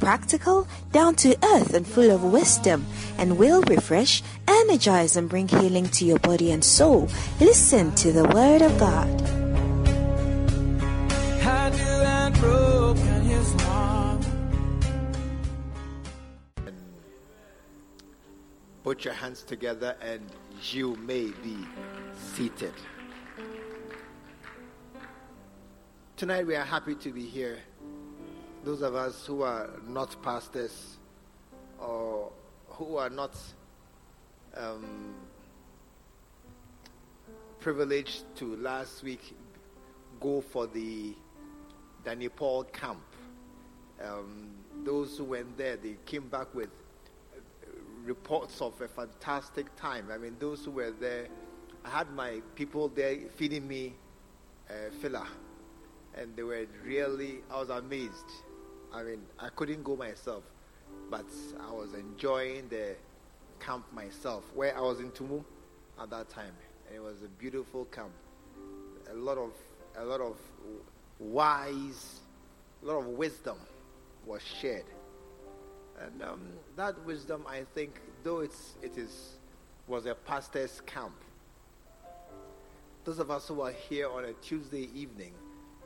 practical, down to earth, and full of wisdom, and will refresh, energize, and bring healing to your body and soul. Listen to the Word of God. I knew I'd broken his heart. Put your hands together and you may be seated. Tonight we are happy to be here. Those of us who are not pastors or who are not um, privileged to last week go for the Danny Paul camp. Um, those who went there, they came back with reports of a fantastic time. I mean, those who were there, I had my people there feeding me uh, filler, and they were really, I was amazed. I mean, I couldn't go myself, but I was enjoying the camp myself, where I was in Tumu at that time, and it was a beautiful camp. A lot of, a lot of wise, a lot of wisdom was shared. And um, that wisdom, I think, though it's, it is, was a pastor's camp. Those of us who are here on a Tuesday evening,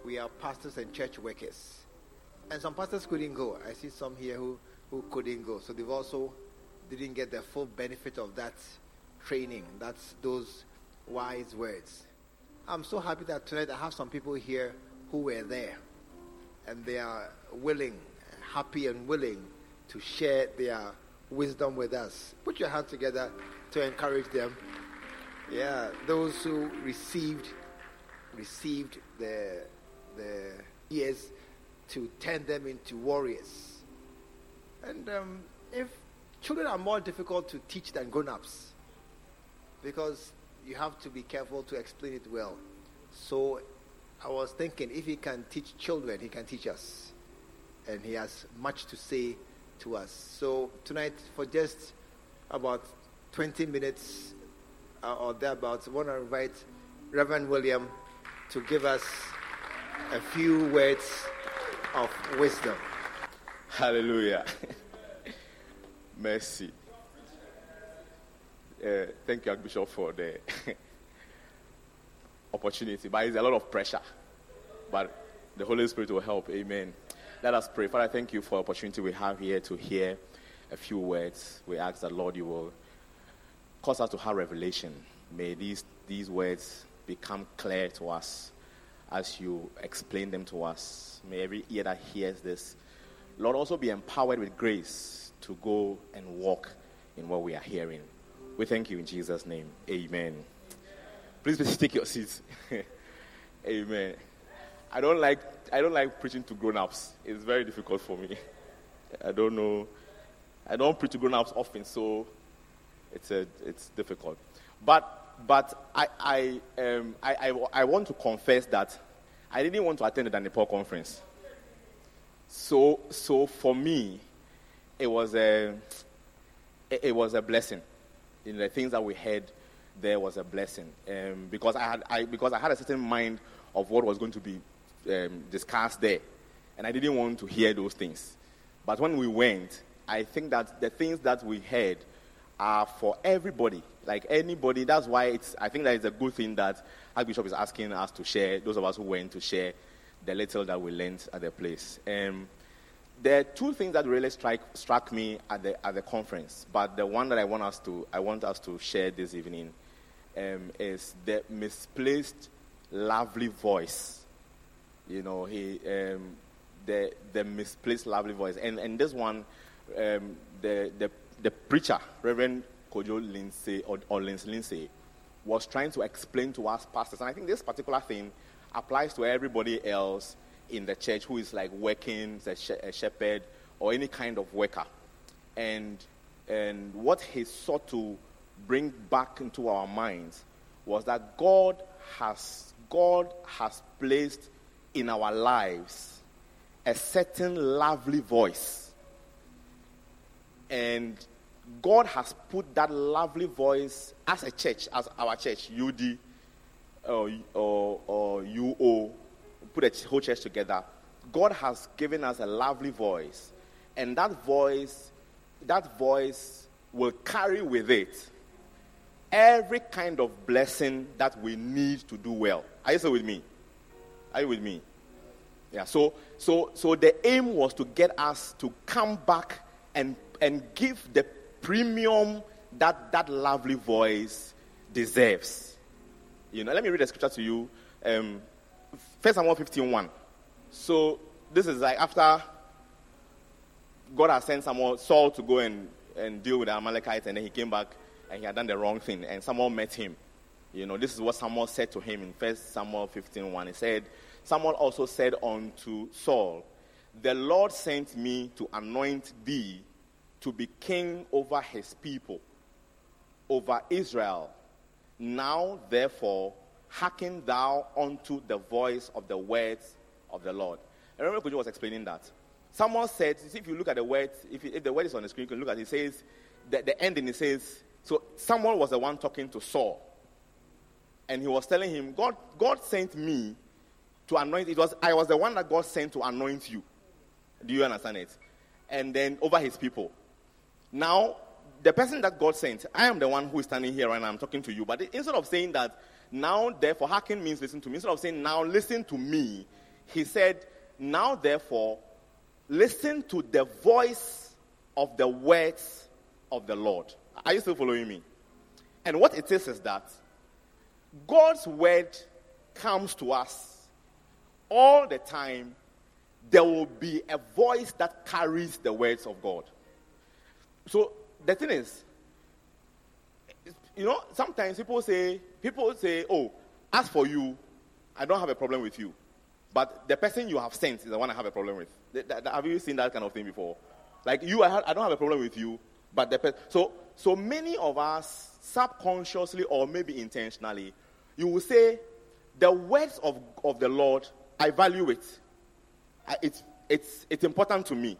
we are pastors and church workers. And some pastors couldn't go. I see some here who, who couldn't go. So they've also didn't get the full benefit of that training. That's those wise words. I'm so happy that tonight I have some people here who were there. And they are willing, happy and willing to share their wisdom with us. Put your hands together to encourage them. Yeah, those who received received the the ears to turn them into warriors. And um, if children are more difficult to teach than grown-ups, because you have to be careful to explain it well. So I was thinking if he can teach children, he can teach us, and he has much to say to us. So tonight, for just about 20 minutes uh, or thereabouts, I want to invite Reverend William to give us a few words of wisdom. Hallelujah. Mercy. Uh, thank you, Archbishop, for the opportunity. But it's a lot of pressure. But the Holy Spirit will help. Amen. Let us pray. Father, thank you for the opportunity we have here to hear a few words. We ask that, Lord, you will cause us to have revelation. May these, these words become clear to us as you explain them to us. May every ear that hears this, Lord, also be empowered with grace to go and walk in what we are hearing. We thank you in Jesus' name. Amen. Please, please take your seats. Amen. I don't like I don't like preaching to grown-ups. It's very difficult for me. I don't know. I don't preach to grown-ups often, so it's a, it's difficult. But but I I, um, I, I I want to confess that I didn't want to attend the Nepal conference. So so for me, it was a it, was a blessing. In the things that we heard, there was a blessing um, because I had I because I had a certain mind of what was going to be um, discussed there, and I didn't want to hear those things. But when we went, I think that the things that we heard are for everybody, like anybody. That's why it's. I think that it's a good thing that Archbishop is asking us to share. Those of us who went to share the little that we learned at the place. Um, there are two things that really strike, struck me at the at the conference, but the one that I want us to I want us to share this evening um, is the misplaced lovely voice. You know, he um, the the misplaced lovely voice, and and this one, um, the the the preacher, Reverend Kojo Lindsay or, or Lindsay, was trying to explain to us pastors, and I think this particular thing applies to everybody else in the church who is like working, a, a shepherd, or any kind of worker. and and what he sought to bring back into our minds was that God has God has placed in our lives a certain lovely voice. And God has put that lovely voice as a church, as our church, UD or, UO, put a whole church together. God has given us a lovely voice. And that voice, that voice will carry with it every kind of blessing that we need to do well. Are you still with me? Are you with me? Yeah. So, so, so the aim was to get us to come back and and give the premium that that lovely voice deserves. You know, let me read the scripture to you. Um, First Samuel 15 1. So this is like after God has sent Samuel, Saul to go and, and deal with the Amalekites, and then he came back and he had done the wrong thing, and Samuel met him. You know, this is what Samuel said to him in First Samuel 15 1. He said, Samuel also said unto Saul, The Lord sent me to anoint thee to be king over his people, over Israel. Now, therefore, hearken thou unto the voice of the words of the Lord. I remember Kojo was explaining that. Someone said, if you look at the words, if, if the word is on the screen, you can look at it, it says, the, the ending, it says, so someone was the one talking to Saul. And he was telling him, God, God sent me to anoint. It was I was the one that God sent to anoint you. Do you understand it? And then over his people. Now, the person that God sent, I am the one who is standing here right now. I'm talking to you. But instead of saying that, now therefore, hearken means listen to me. Instead of saying now listen to me, he said, now therefore, listen to the voice of the words of the Lord. Are you still following me? And what it is is that God's word comes to us all the time. There will be a voice that carries the words of God. So the thing is, you know, sometimes people say, people say, oh, as for you, I don't have a problem with you. But the person you have sent is the one I have a problem with. Have you seen that kind of thing before? Like you, I, don't have a problem with you, but the person. So, so many of us, subconsciously or maybe intentionally, you will say, the words of, of the Lord, I value it. It's, it's, it's important to me.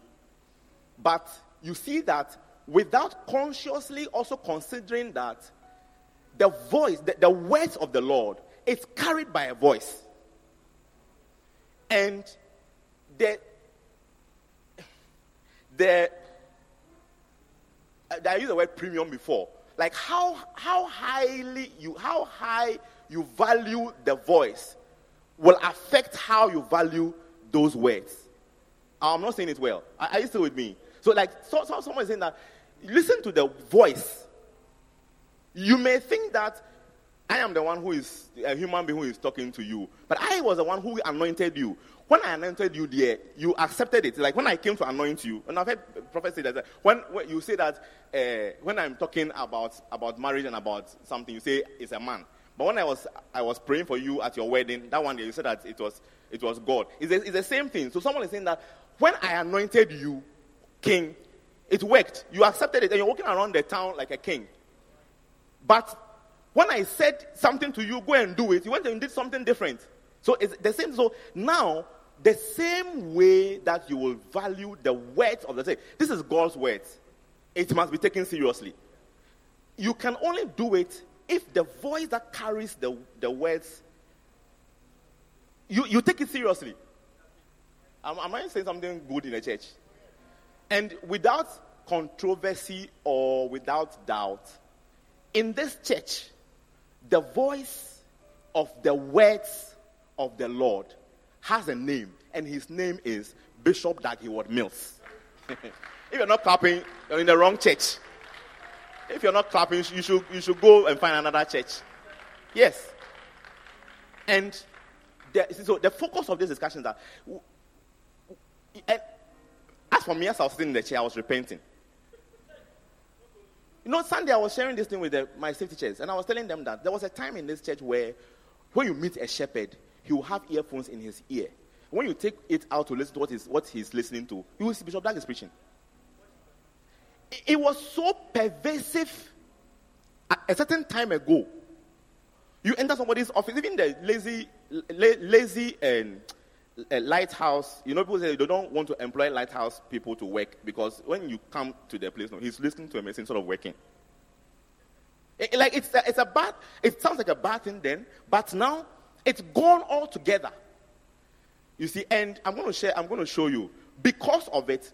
But you see that without consciously also considering that the voice, the, the words of the Lord, is carried by a voice. And the, the, I used the word premium before. Like how, how highly you, how high you value the voice will affect how you value those words. I'm not saying it well. Are you still with me? So, like, so, so someone is saying that listen to the voice. You may think that I am the one who is a human being who is talking to you, but I was the one who anointed you. When I anointed you there, you accepted it. Like when I came to anoint you, and I've heard prophets say that when, when you say that uh, when I'm talking about about marriage and about something, you say it's a man. But when I was I was praying for you at your wedding, that one day you said that it was it was God. It's, it's the same thing. So someone is saying that when I anointed you, king, it worked. You accepted it and you're walking around the town like a king. But when I said something to you, go and do it, you went and did something different. So it's the same. So now, the same way that you will value the words of the say, this is God's words. It must be taken seriously. You can only do it if the voice that carries the, the words, you, you take it seriously. Am, am I saying something good in the church? And without controversy or without doubt, in this church, the voice of the words of the Lord has a name, and his name is Bishop Dag Heward-Mills. if you're not clapping, you're in the wrong church. If you're not clapping, you should, you should go and find another church. Yes. And the, so the focus of this discussion is that as for me, as I was sitting in the chair, I was repenting. You know, Sunday I was sharing this thing with the, my safety chairs, and I was telling them that there was a time in this church where, when you meet a shepherd, he will have earphones in his ear. When you take it out to listen to what, is, what he's listening to, you will see Bishop Dag is preaching. it was so pervasive at a certain time ago. You enter somebody's office, even the lazy, la- lazy and uh, lighthouse. You know, people say they don't want to employ lighthouse people to work because when you come to their place, no, he's listening to a message instead of working. It- like it's a, it's a bad. It sounds like a bad thing then, but now it's gone altogether. You see, and I'm going to share. I'm going to show you because of it,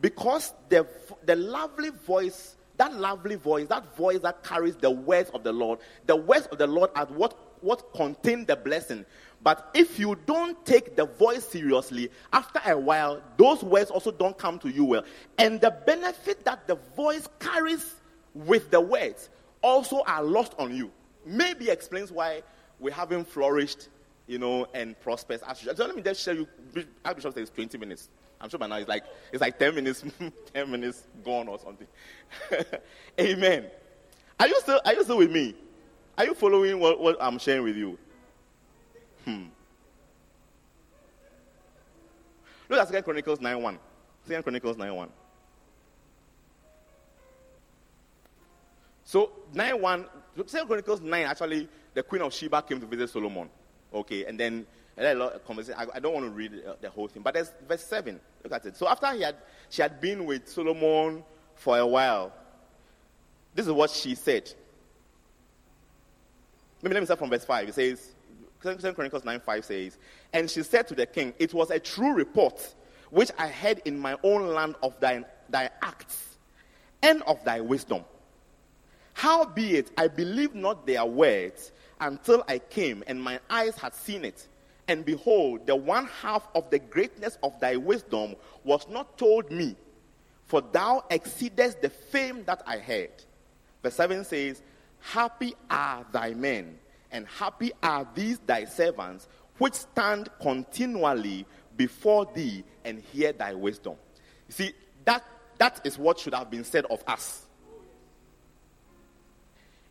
because the the lovely voice, that lovely voice, that voice that carries the words of the Lord, the words of the Lord are what what contain the blessing. But if you don't take the voice seriously, after a while, those words also don't come to you well. And the benefit that the voice carries with the words also are lost on you. Maybe explains why we haven't flourished, you know, and prospered. So let me just share you. Archbishop says 20 minutes. I'm sure by now it's like it's like 10 minutes, 10 minutes gone or something. Amen. Are you still are you still with me? Are you following what, what I'm sharing with you? Hmm. Look at 2 Chronicles 9 1. 2 Chronicles 9 1. So 9 1, 2 Chronicles 9, actually, the Queen of Sheba came to visit Solomon. Okay, and then and then a lot of conversation. I, I don't want to read uh, the whole thing, but there's verse 7. Look at it. So after he had, she had been with Solomon for a while, this is what she said. Maybe let me start from verse 5. It says, 2 Chronicles 9 5 says, And she said to the king, It was a true report which I heard in my own land of thy, thy acts and of thy wisdom. Howbeit, I believed not their words until I came, and my eyes had seen it. And behold, the one half of the greatness of thy wisdom was not told me, for thou exceedest the fame that I heard. Verse 7 says, Happy are thy men, and happy are these thy servants, which stand continually before thee and hear thy wisdom. You see, that, that is what should have been said of us.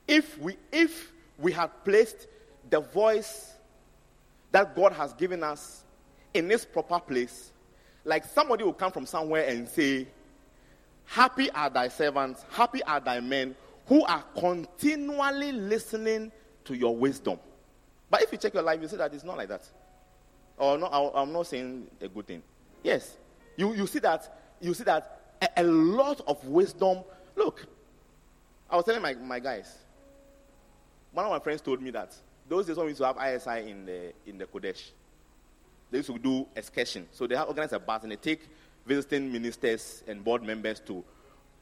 If we, if we had placed the voice that God has given us in its proper place, like somebody will come from somewhere and say, Happy are thy servants, happy are thy men who are continually listening to your wisdom. But if you check your life, you see that it's not like that. Or no, I'm not saying a good thing. Yes, you, you see that you see that a, a lot of wisdom. Look, I was telling my, my guys. One of my friends told me that those days when we used to have ISI in the in the Qodesh, they used to do excursion. So they have organized a bus and they take visiting ministers and board members to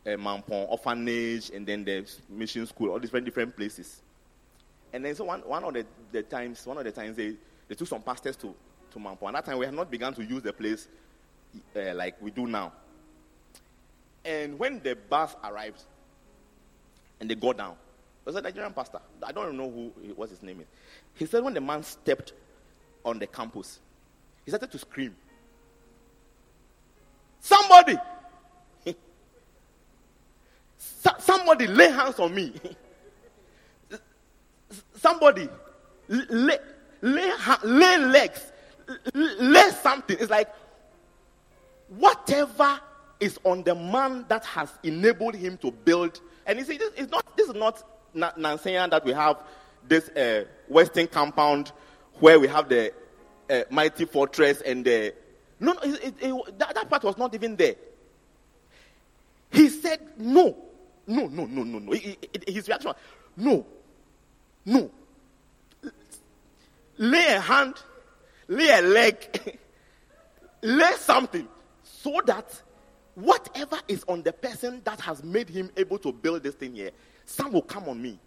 uh, Mampong orphanage and then the mission school, all different different places. And then so one, one of the, the times, one of the times they, they took some pastors to, to Mampong. And that time we had not begun to use the place uh, like we do now. And when the bus arrived and they got down, it was a Nigerian pastor. I don't know who what his name is. He said when the man stepped on the campus, he started to scream. Somebody! So- somebody lay hands on me. somebody lay, lay, lay legs, lay something. It's like whatever is on the man that has enabled him to build. And you see, this is not this is not Na- that we have this uh, western compound where we have the uh, mighty fortress and the no, no it, it, it- that, that part was not even there. He said, No, no, no, no, no, no. His reaction was, No, no. Lay a hand, lay a leg, lay something so that whatever is on the person that has made him able to build this thing here, some will come on me.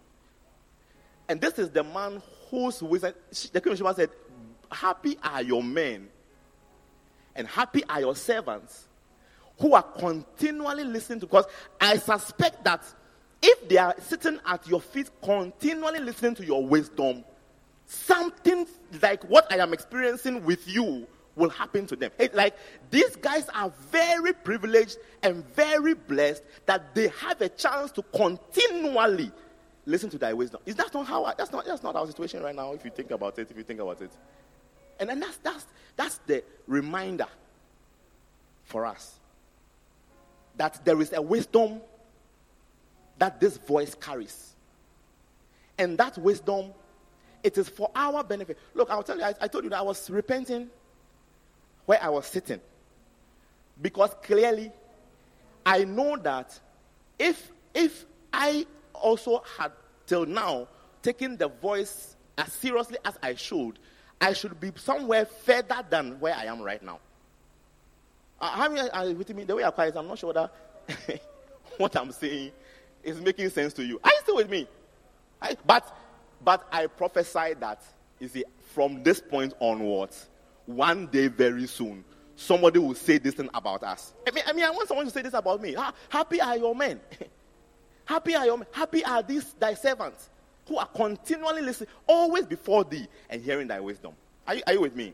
And this is the man whose wisdom, the Queen of said, Happy are your men, and happy are your servants who are continually listening to because I suspect that if they are sitting at your feet continually listening to your wisdom, something like what I am experiencing with you will happen to them. Like these guys are very privileged and very blessed that they have a chance to continually listen to thy wisdom. Is that not how that's not that's not our situation right now if you think about it, if you think about it. And then that's that's that's the reminder for us that there is a wisdom that this voice carries. And that wisdom, it is for our benefit. Look, I'll tell you, I, I told you that I was repenting where I was sitting. Because clearly, I know that if if I also had till now taken the voice as seriously as I should, I should be somewhere further than where I am right now. Uh, how many are with me? The way I quiet, I'm not sure whether what I'm saying is making sense to you. Are you still with me? I, but but I prophesy that you see from this point onwards, one day very soon, somebody will say this thing about us. I mean, I mean, I want someone to say this about me. Happy are your men. Happy are your men. Happy are these thy servants who are continually listening, always before thee and hearing thy wisdom. Are you, are you with me?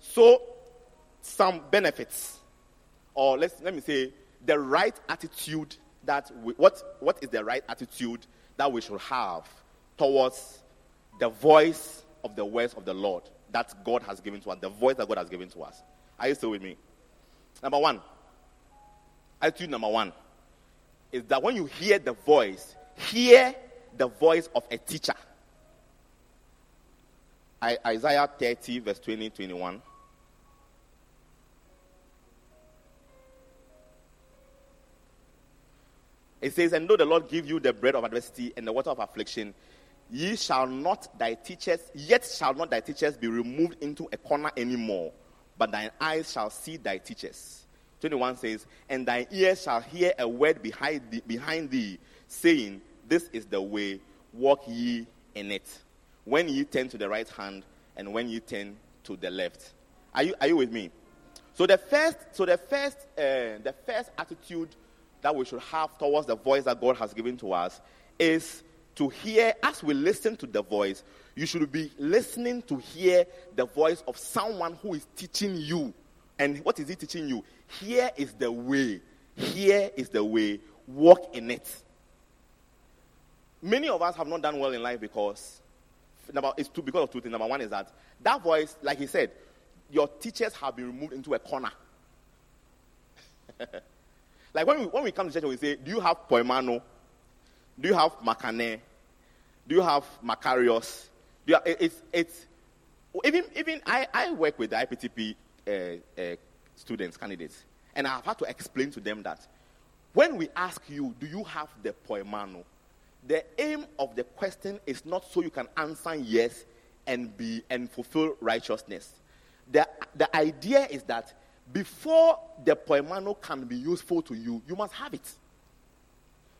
So, some benefits, or let's let me say, the right attitude that we, what what is the right attitude that we should have towards the voice of the words of the Lord that God has given to us, the voice that God has given to us. Are you still with me? Number one, attitude number one is that when you hear the voice, hear the voice of a teacher. I, Isaiah 30, verse 20, 21. It says, And though the Lord give you the bread of adversity and the water of affliction, ye shall not thy teachers, yet shall not thy teachers be removed into a corner anymore, but thine eyes shall see thy teachers. 21 says, And thine ears shall hear a word behind thee, behind thee saying, This is the way, walk ye in it. When ye turn to the right hand, and when ye turn to the left. Are you, are you with me? So the first, so the first, uh, the first attitude that we should have towards the voice that God has given to us is to hear, as we listen to the voice, you should be listening to hear the voice of someone who is teaching you. And what is he teaching you? Here is the way. Here is the way. Walk in it. Many of us have not done well in life because number, it's two, because of two things. Number one is that that voice, like he said, your teachers have been removed into a corner. Like when we, when we come to church, we say, Do you have Poimano? Do you have Makane? Do you have Macarius? Do you have, it's, it's, even, even I, I work with the IPTP uh, uh, students, candidates, and I've had to explain to them that when we ask you, Do you have the Poimano? The aim of the question is not so you can answer yes and be and fulfill righteousness. The, the idea is that before the poimano can be useful to you, you must have it.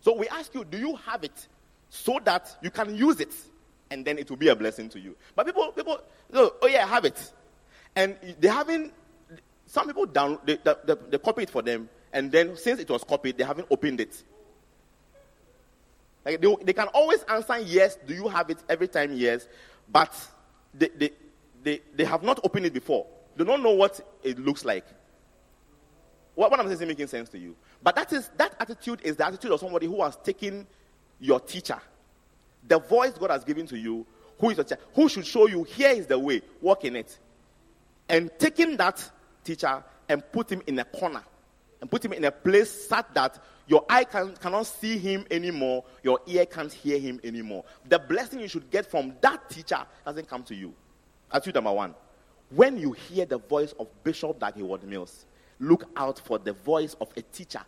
So we ask you, do you have it so that you can use it and then it will be a blessing to you? But people, people, oh yeah, I have it. And they haven't, some people down, they, they, they copy it for them and then since it was copied, they haven't opened it. Like they, they can always answer yes, do you have it every time yes, but they, they, they, they have not opened it before. Don't know what it looks like. What, what I'm saying is making sense to you. But that is that attitude is the attitude of somebody who has taken your teacher, the voice God has given to you, who is your teacher, who should show you here is the way, walk in it. And taking that teacher and put him in a corner and put him in a place such that your eye can, cannot see him anymore, your ear can't hear him anymore. The blessing you should get from that teacher doesn't come to you. Attitude number one when you hear the voice of Bishop Dag Heward-Mills, look out for the voice of a teacher.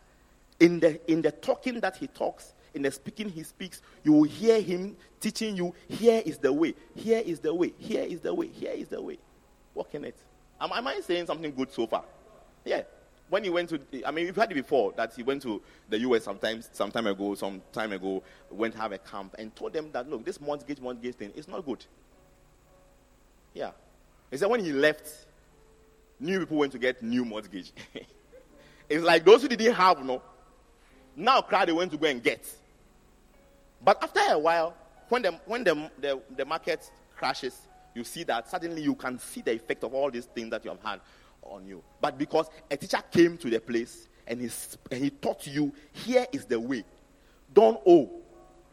In the, in the talking that he talks, in the speaking he speaks, you will hear him teaching you, here is the way, here is the way, here is the way, here is the way. Walk in it. Am, am I saying something good so far? Yeah. When he went to, I mean, we've heard it before that he went to the US sometimes, some time ago, some time ago, went to have a camp and told them that, look, this mortgage, mortgage thing is not good. Yeah. He said when he left, new people went to get new mortgage. it's like those who didn't have, no. Now, crowd they went to go and get. But after a while, when the when the, the, the market crashes, you see that suddenly you can see the effect of all these things that you have had on you. But because a teacher came to the place and he, and he taught you, here is the way. Don't owe.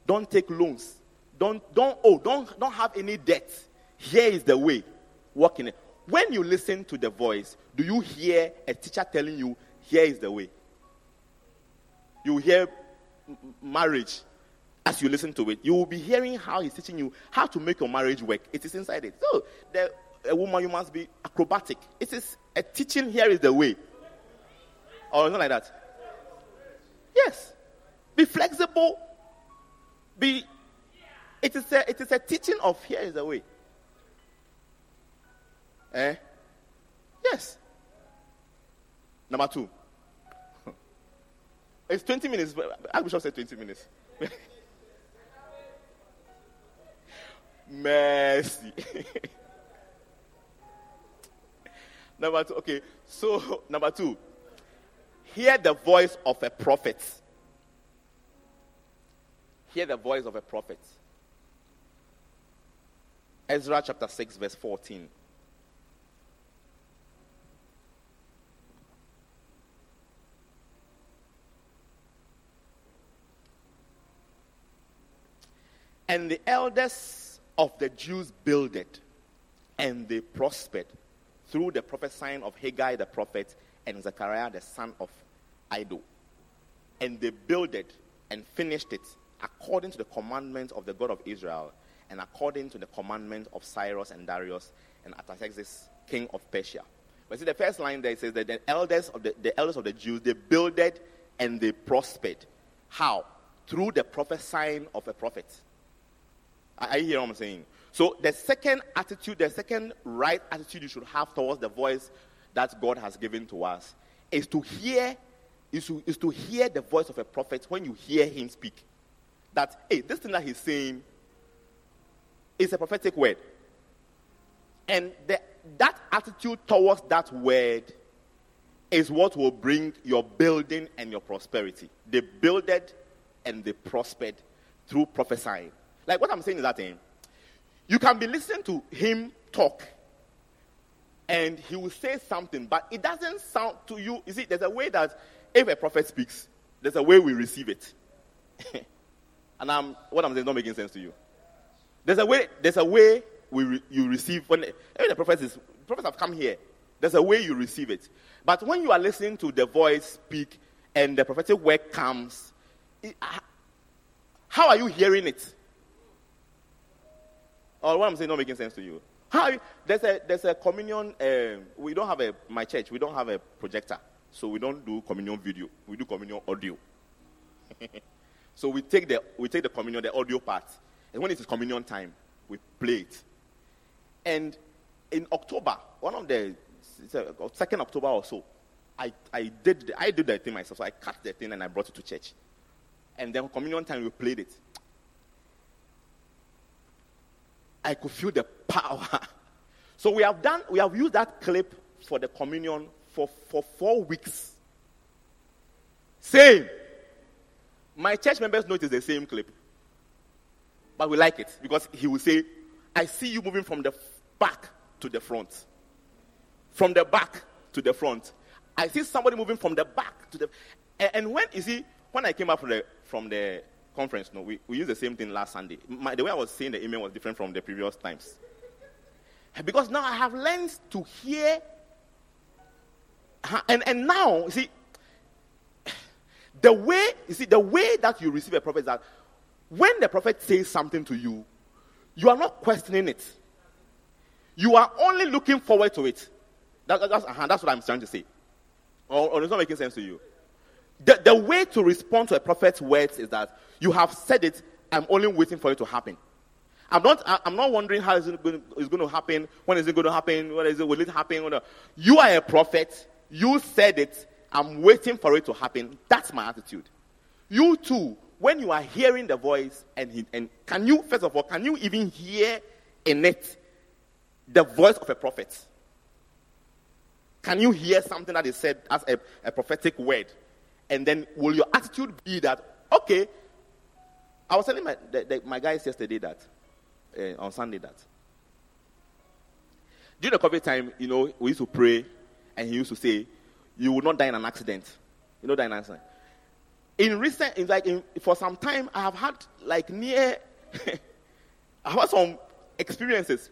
Don't take loans. Don't, don't owe. Don't, don't have any debt. Here is the way walk in it. When you listen to the voice, do you hear a teacher telling you, here is the way? You hear marriage as you listen to it. You will be hearing how he's teaching you how to make your marriage work. It is inside it. So, the, a woman, you must be acrobatic. It is a teaching, here is the way. Or something like that. Yes. Be flexible. Be. It is a, it is a teaching of here is the way. Eh? Yes. Number two. It's 20 minutes. Archbishop said 20 minutes. Mercy. number two. Okay. So, number two. Hear the voice of a prophet. Hear the voice of a prophet. Ezra chapter 6, verse 14. And the elders of the Jews builded, and they prospered through the prophesying of Haggai the prophet and Zechariah the son of Iddo. And they builded and finished it according to the commandment of the God of Israel and according to the commandment of Cyrus and Darius and Artaxerxes, king of Persia. But see, the first line there says that the elders of the, the elders of the Jews they builded and they prospered. How? Through the prophesying of a prophet. Are you hearing what I'm saying? So the second attitude, the second right attitude you should have towards the voice that God has given to us is to hear, is to, is to hear the voice of a prophet when you hear him speak. That hey, this thing that he's saying is a prophetic word. And the, that attitude towards that word is what will bring your building and your prosperity. They builded and they prospered through prophesying. Like what I'm saying is that thing. You can be listening to him talk, and he will say something, but it doesn't sound to you. You see, there's a way that if a prophet speaks, there's a way we receive it. and I'm, what I'm saying is not making sense to you. There's a way. There's a way we re, you receive when, when the prophet is prophets have come here. There's a way you receive it. But when you are listening to the voice speak and the prophetic word comes, it, ah, how are you hearing it? Or what I'm saying not making sense to you? How there's a there's a communion. Uh, we don't have a my church. We don't have a projector, so we don't do communion video. We do communion audio. so we take the we take the communion the audio part, and when it is communion time, we play it. And in October, one of the second October or so, I, I did I did the thing myself. So I cut the thing and I brought it to church. And then communion time we played it. I could feel the power. so we have done, we have used that clip for the communion for, for four weeks. Same. My church members know it is the same clip. But we like it because he will say, I see you moving from the back to the front. From the back to the front. I see somebody moving from the back to the and, when you see when I came up from the from the conference, no, we, we used the same thing last Sunday. My, the way I was saying the email was different from the previous times. Because now I have learned to hear. And, and now, see, the way, you see, the way that you receive a prophet is that when the prophet says something to you, you are not questioning it. You are only looking forward to it. That, that's, uh, that's what I'm trying to say. Or, or it's not making sense to you. The, the way to respond to a prophet's words is that you have said it, I'm only waiting for it to happen. I'm not, I'm not wondering how it's going, it's going to happen, when is it going to happen, when is it, will it happen? You are a prophet, you said it, I'm waiting for it to happen. That's my attitude. You too, when you are hearing the voice, and, and can you, first of all, can you even hear in it the voice of a prophet? Can you hear something that is said as a, a prophetic word? And then will your attitude be that, okay, I was telling my, the, the, my guys yesterday that, uh, on Sunday that, during the COVID time, you know, we used to pray and he used to say, you will not die in an accident. You know, die in an accident. In recent, in like, in, for some time, I have had like near, I have some experiences.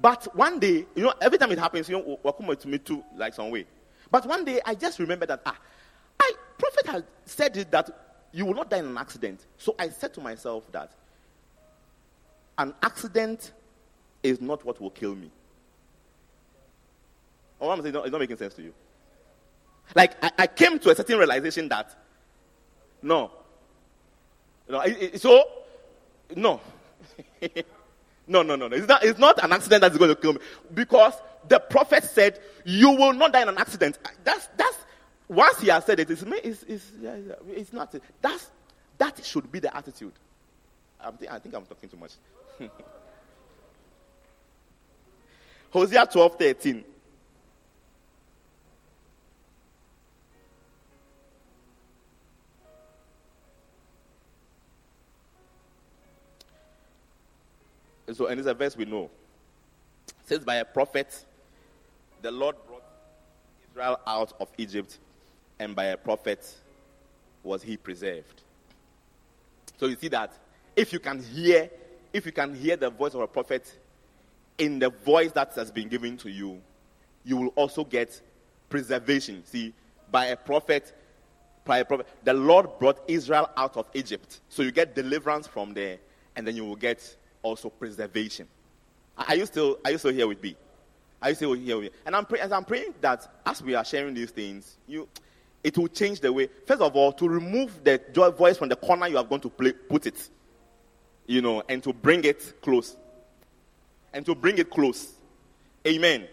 But one day, you know, every time it happens, you know, welcome to me too, like some way. But one day, I just remember that, ah, I, prophet had said it that you will not die in an accident. So I said to myself that an accident is not what will kill me. Or I'm saying it's not making sense to you. Like I, I came to a certain realization that no, no, it, it, so no, no, no, no, no. It's not. It's not an accident that's going to kill me because the prophet said you will not die in an accident. That's that's once he has said it, it's, it's, it's, it's not. That's that should be the attitude. I'm th- I think I'm talking too much. Hosea 12 13. So, and it's a verse we know. It says, By a prophet, the Lord brought Israel out of Egypt, and by a prophet was he preserved. So you see that if you can hear, if you can hear the voice of a prophet in the voice that has been given to you, you will also get preservation. See, by a prophet, by a prophet, the Lord brought Israel out of Egypt. So you get deliverance from there, and then you will get also preservation. Are you still, are you still here with me? Are you still here with me? And I'm, pray, I'm praying that as we are sharing these things, you, it will change the way. First of all, to remove the joy voice from the corner you are going to play, put it, you know, and to bring it close. And to bring it close. Amen.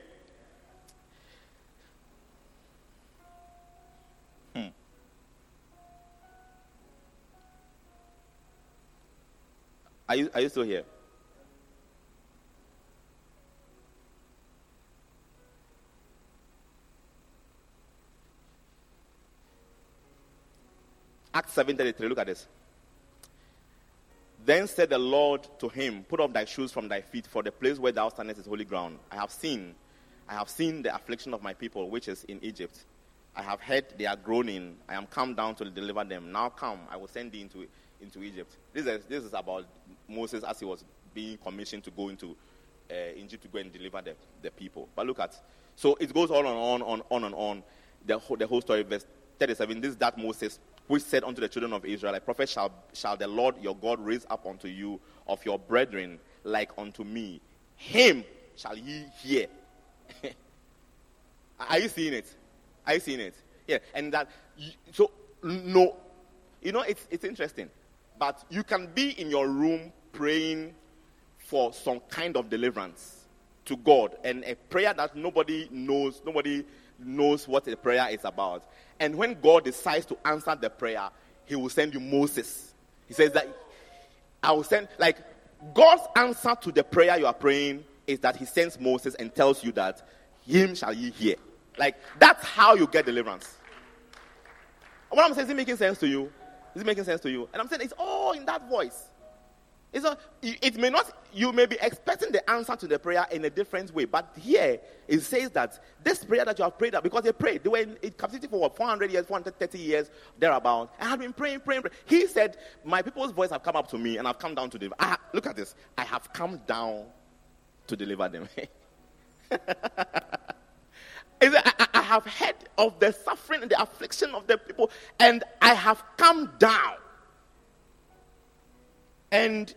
Hmm. Are you, are you still here? Acts 7:33. Look at this. Then said the Lord to him, Put off thy shoes from thy feet, for the place where thou standest is holy ground. I have seen, I have seen the affliction of my people, which is in Egypt. I have heard their groaning. I am come down to deliver them. Now come, I will send thee into, into Egypt. This is, this is about Moses as he was being commissioned to go into uh, Egypt to go and deliver the, the people. But look at, so it goes on and on, on, on and on. The whole, the whole story, verse 37. This is that Moses which said unto the children of Israel, A prophet shall, shall the Lord your God raise up unto you of your brethren like unto me. Him shall ye hear. Are you seeing it? Are you seeing it? Yeah. And that, so, no, you know, it's, it's interesting. But you can be in your room praying for some kind of deliverance to God and a prayer that nobody knows, nobody knows what the prayer is about. And when God decides to answer the prayer, He will send you Moses. He says that I will send, like, God's answer to the prayer you are praying is that He sends Moses and tells you that Him shall ye hear. Like, that's how you get deliverance. What I'm saying, is it making sense to you? Is it making sense to you? And I'm saying it's all in that voice. It's a, it may not, you may be expecting the answer to the prayer in a different way, but here it says that this prayer that you have prayed, because they prayed, they were in, captivity for what, 400 years, 430 years, thereabout, and have been praying, praying, praying. He said, My people's voice have come up to me, and I've come down to deliver them. I, look at this. I have come down to deliver them. I, I have heard of the suffering and the affliction of the people, and I have come down and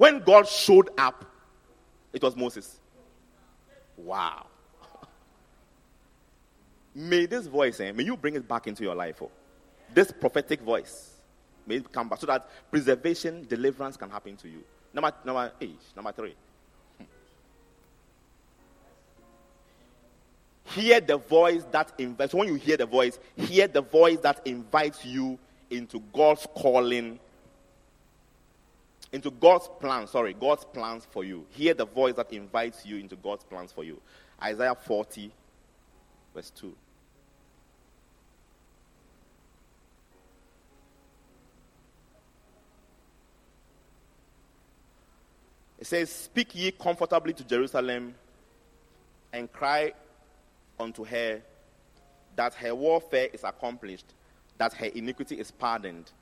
when God showed up, it was Moses. Wow. may this voice, eh, may you bring it back into your life. Oh. This prophetic voice, may it come back so that preservation, deliverance can happen to you. Number, number eight, number three. Hmm. Hear the voice that invites. When you hear the voice, hear the voice that invites you into God's calling into God's plan, sorry, God's plans for you. Hear the voice that invites you into God's plans for you. Isaiah 40, verse 2. It says, Speak ye comfortably to Jerusalem and cry unto her that her warfare is accomplished, that her iniquity is pardoned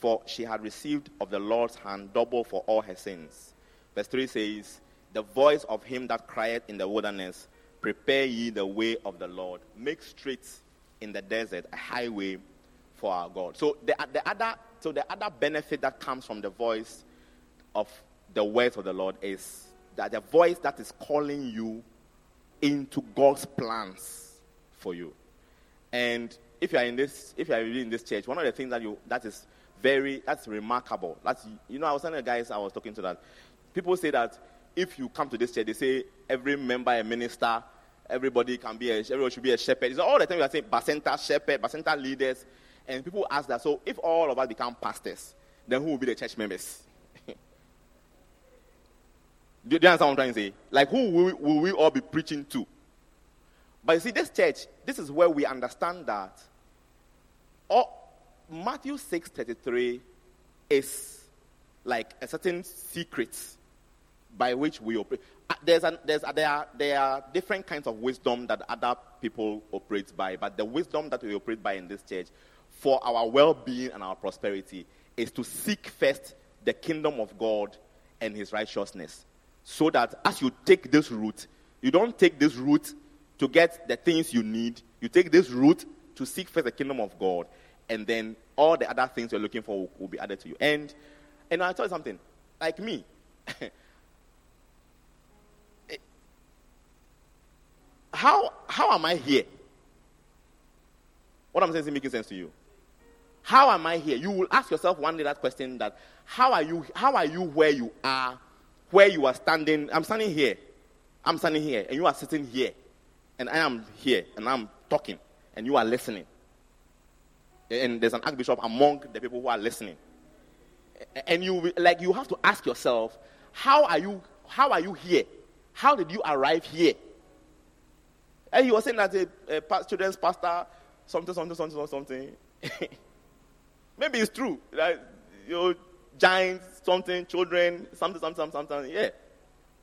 for she had received of the Lord's hand double for all her sins. Verse 3 says, The voice of him that crieth in the wilderness, Prepare ye the way of the Lord, make straight in the desert a highway for our God. So the, the other so the other benefit that comes from the voice of the words of the Lord is that the voice that is calling you into God's plans for you. And if you are in this, if you are in this church, one of the things that you that is very that's remarkable. That's you know, I was telling the guys I was talking to that people say that if you come to this church, they say every member a minister, everybody can be a everyone should be a shepherd. It's all the time you are saying bacenta shepherd, bacenta leaders, and people ask that. So if all of us become pastors, then who will be the church members? Do you understand what I'm trying to say? Like, who will, will we all be preaching to? But you see, this church, this is where we understand that all, Matthew 6:33 is like a certain secret by which we operate. Uh, there's an, there's, there, are, there are different kinds of wisdom that other people operate by, but the wisdom that we operate by in this church for our well being and our prosperity is to seek first the kingdom of God and his righteousness. So that as you take this route, you don't take this route to get the things you need, you take this route to seek first the kingdom of God, and then all the other things you're looking for will, will be added to you. And and I'll tell you something, like me, how how am I here? What I'm saying is making sense to you. How am I here? You will ask yourself one day that question that how are you how are you where you are, where you are standing? I'm standing here. I'm standing here, and you are sitting here. And I am here, and I'm talking, and you are listening. And there's an archbishop among the people who are listening. And you like you have to ask yourself, how are you how are you here? How did you arrive here? And he was saying that eh, eh, a, a children's pastor, something, something, something, something. Maybe it's true. Like, you know, giants, something, children, something, something, something, something. Yeah.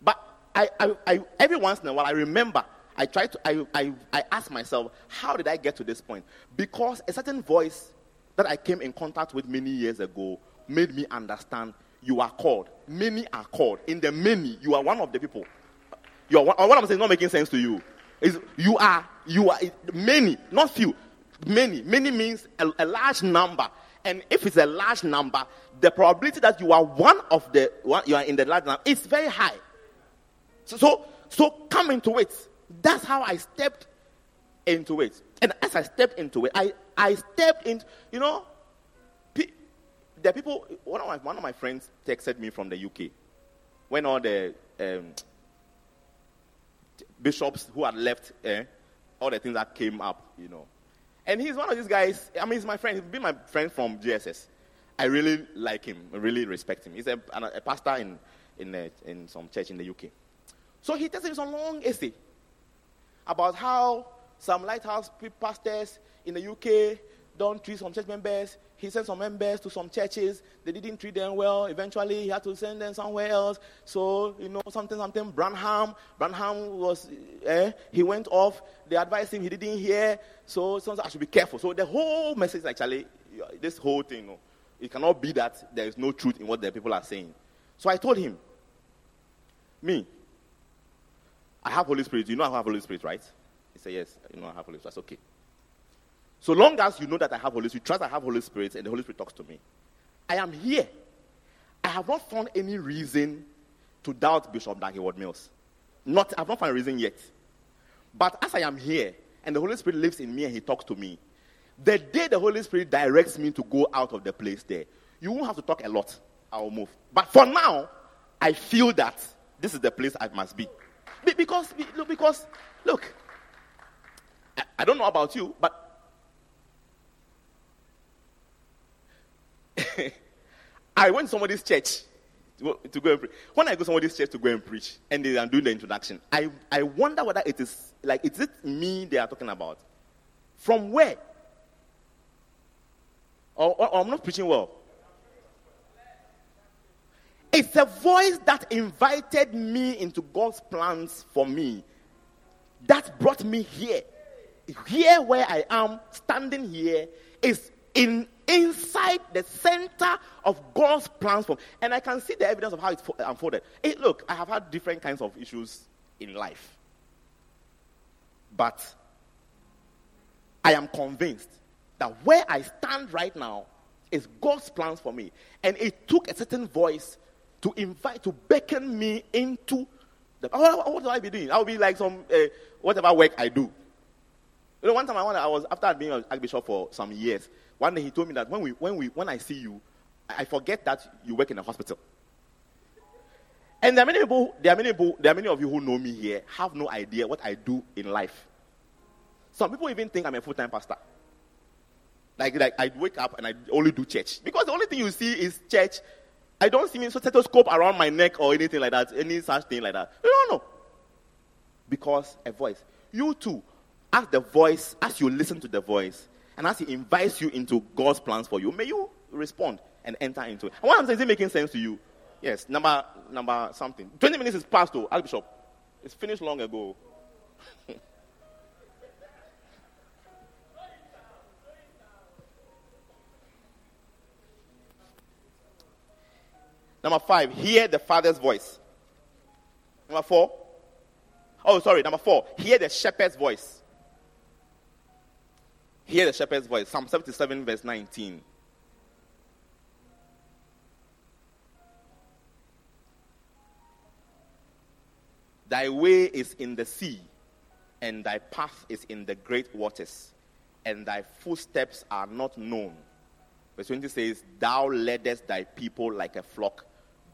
But I, I, I, every once in a while, I remember, I try to, I, I, I ask myself, how did I get to this point? Because a certain voice that I came in contact with many years ago made me understand you are called. Many are called. In the many, you are one of the people. You are one, what I'm saying is not making sense to you. Is you are you are many, not few. Many. Many means a, a large number. And if it's a large number, the probability that you are one of the one you are in the large number is very high. So, so, so come into it. That's how I stepped into it. And as I stepped into it, I, I stepped in, you know, pe- the people, one of, my, one of my friends texted me from the UK when all the um, bishops who had left, eh, all the things that came up, you know. And he's one of these guys, I mean, he's my friend. He's been my friend from GSS. I really like him. I really respect him. He's a, a pastor in, in, a, in some church in the UK. So he tells me some long essay about how some lighthouse pastors in the UK don't treat some church members he sent some members to some churches. They didn't treat them well. Eventually, he had to send them somewhere else. So, you know, something, something. Branham, Branham was, eh, he went off. They advised him, he didn't hear. So, so I should be careful. So, the whole message, actually, this whole thing, you know, it cannot be that there is no truth in what the people are saying. So, I told him, me, I have Holy Spirit. You know I have Holy Spirit, right? He said, yes, you know I have Holy Spirit. That's okay. So long as you know that I have Holy Spirit, you trust I have Holy Spirit, and the Holy Spirit talks to me. I am here. I have not found any reason to doubt Bishop Dag Heward-Mills. Not, I've not found a reason yet. But as I am here, and the Holy Spirit lives in me and He talks to me, the day the Holy Spirit directs me to go out of the place there, you won't have to talk a lot. I will move. But for now, I feel that this is the place I must be. Because, because look, I don't know about you, but I went to somebody's church to, go and preach. When I go to somebody's church to go and preach, and they are doing the introduction, I, I wonder whether it is like, is it me they are talking about? From where? Or, or, or I'm not preaching well. It's a voice that invited me into God's plans for me. That brought me here. Here where I am, standing here, is in inside the center of God's plans for me. and I can see the evidence of how it's uh, unfolded. Hey, look, I have had different kinds of issues in life. But I am convinced that where I stand right now, is God's plans for me. And it took a certain voice to invite, to beckon me into the. What, what will I be doing? I'll be like some, uh, whatever work I do. You know, one time I, I was, after being an archbishop for some years, one day he told me that when, we, when, we, when I see you, I forget that you work in a hospital. And there are many people, there are many people, there are many of you who know me here, have no idea what I do in life. Some people even think I'm a full-time pastor. Like, like I wake up and I only do church. Because the only thing you see is church. I don't see a stethoscope around my neck or anything like that, any such thing like that. You don't know. Because a voice. You too, as the voice, as you listen to the voice, and as he invites you into God's plans for you, may you respond and enter into it. And what I'm saying, is it making sense to you? Yes, number number something. 20 minutes is past, though, Archbishop. It's finished long ago. Number five, hear the Father's voice. Number four, oh, sorry, number four, hear the shepherd's voice. Hear the shepherd's voice. Psalm 77, verse 19. Thy way is in the sea, and thy path is in the great waters, and thy footsteps are not known. Verse 20 says, Thou leadest thy people like a flock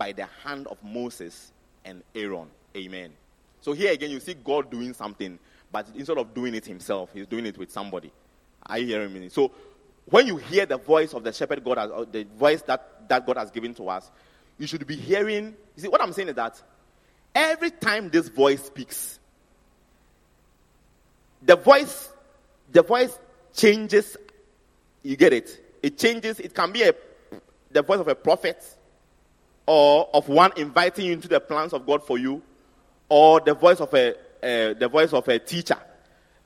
by the hand of Moses and Aaron. Amen. So here again, you see God doing something, but instead of doing it himself, he's doing it with somebody. Are you hearing me? So when you hear the voice of the shepherd God, has, the voice that, that God has given to us, you should be hearing. You see, what I'm saying is that Every time this voice speaks, the voice, the voice changes. You get it? It changes. It can be a, the voice of a prophet, or of one inviting you into the plans of God for you, or the voice of a, uh, the voice of a teacher.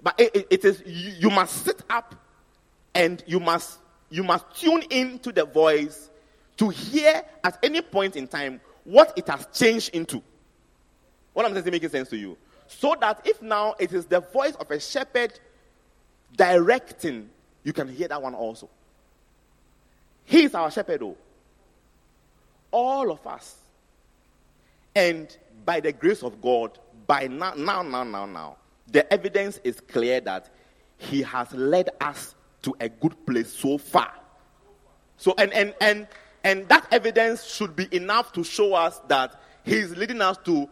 But it, it, it is you, you must sit up, and you must you must tune in to the voice to hear at any point in time what it has changed into. What I'm saying is making sense to you. So that if now it is the voice of a shepherd directing, you can hear that one also. He is our shepherd, though. All of us. And by the grace of God, by now, now, now, now, now, the evidence is clear that He has led us to a good place so far. So, and, and, and, and that evidence should be enough to show us that He's leading us to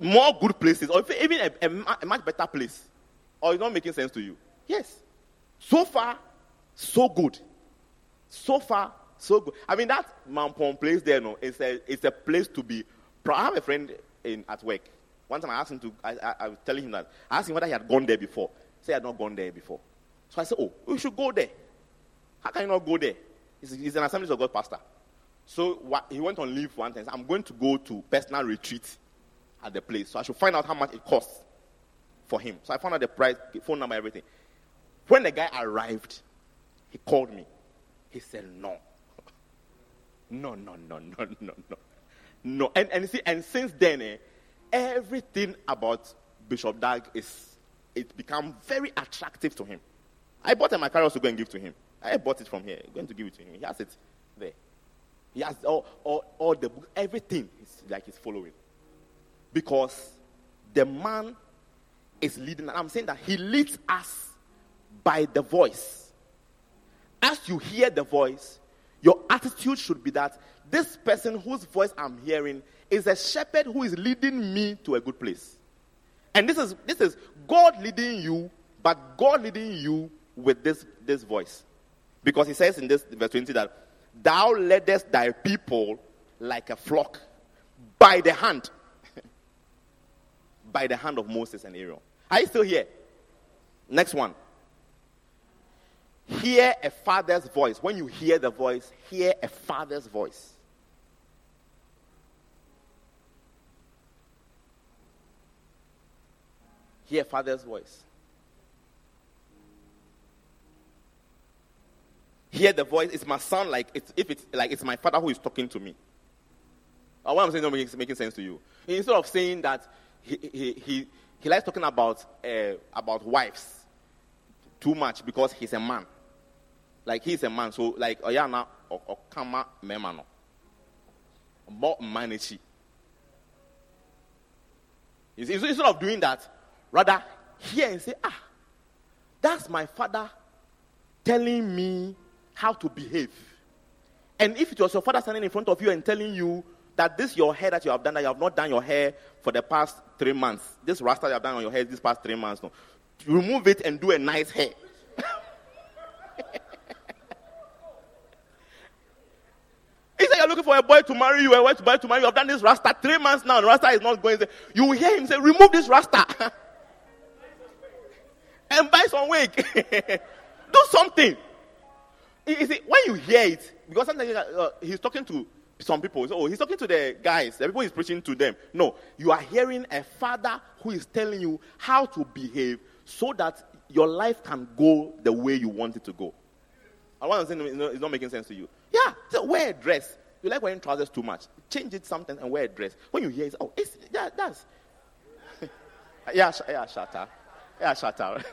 more good places, or even a, a, a much better place, or it's not making sense to you? Yes. So far, so good. So far, so good. I mean, that Mampong place there, no, it's a, it's a place to be. I have a friend in, at work. One time I asked him to, I, I, I was telling him that. I asked him whether he had gone there before. He said he had not gone there before. So I said, oh, we should go there. How can you not go there? He's, he's an Assemblies of God pastor. So what, he went on leave one time. Said, I'm going to go to personal retreat at the place. So I should find out how much it costs for him. So I found out the price, phone number, everything. When the guy arrived, he called me. He said, No. No, no, no, no, no, no. No. And, and see, and since then, eh, everything about Bishop Dag is it become very attractive to him. I bought a Macarius to go and give to him. I bought it from here. I'm going to give it to him. He has it there. He has all, all, all the books, everything is like he's following. Because the man is leading. I'm saying that he leads us by the voice. As you hear the voice, your attitude should be that this person whose voice I'm hearing is a shepherd who is leading me to a good place. And this is this is God leading you, but God leading you with this, this voice. Because he says in this verse 20 that thou leddest thy people like a flock by the hand by the hand of Moses and Aaron. Are you still here? Next one. Hear a father's voice. When you hear the voice, hear a father's voice. Hear father's voice. Hear the voice. It's my son, like it's if it's like it's my father who is talking to me. Or what I'm saying is making sense to you. Instead of saying that he, he, he, likes talking about, uh, about wives too much because he's a man. Like he's a man, so like Oyana Okama Memano. But manachi. Instead of doing that, rather hear and say, ah, that's my father telling me how to behave. And if it was your father standing in front of you and telling you that this your hair that you have done, that you have not done your hair for the past three months, this rasta you have done on your head this past three months, no, remove it and do a nice hair. He said, You're looking for a boy to marry you, a boy to marry to marry you. I've done this rasta three months now, and rasta is not going. There. You hear him say, Remove this rasta and buy some wig. Do something. You see, when you hear it, because sometimes uh, he's talking to some people, so oh, he's talking to the guys, the people he's preaching to them. No, you are hearing a father who is telling you how to behave so that your life can go the way you want it to go. I want to say it's not making sense to you. Yeah, so wear a dress. You like wearing trousers too much. Change it something and wear a dress. When you hear it, oh, it's, yeah, that's. yeah, sh- yeah, shut up. Yeah, shut up.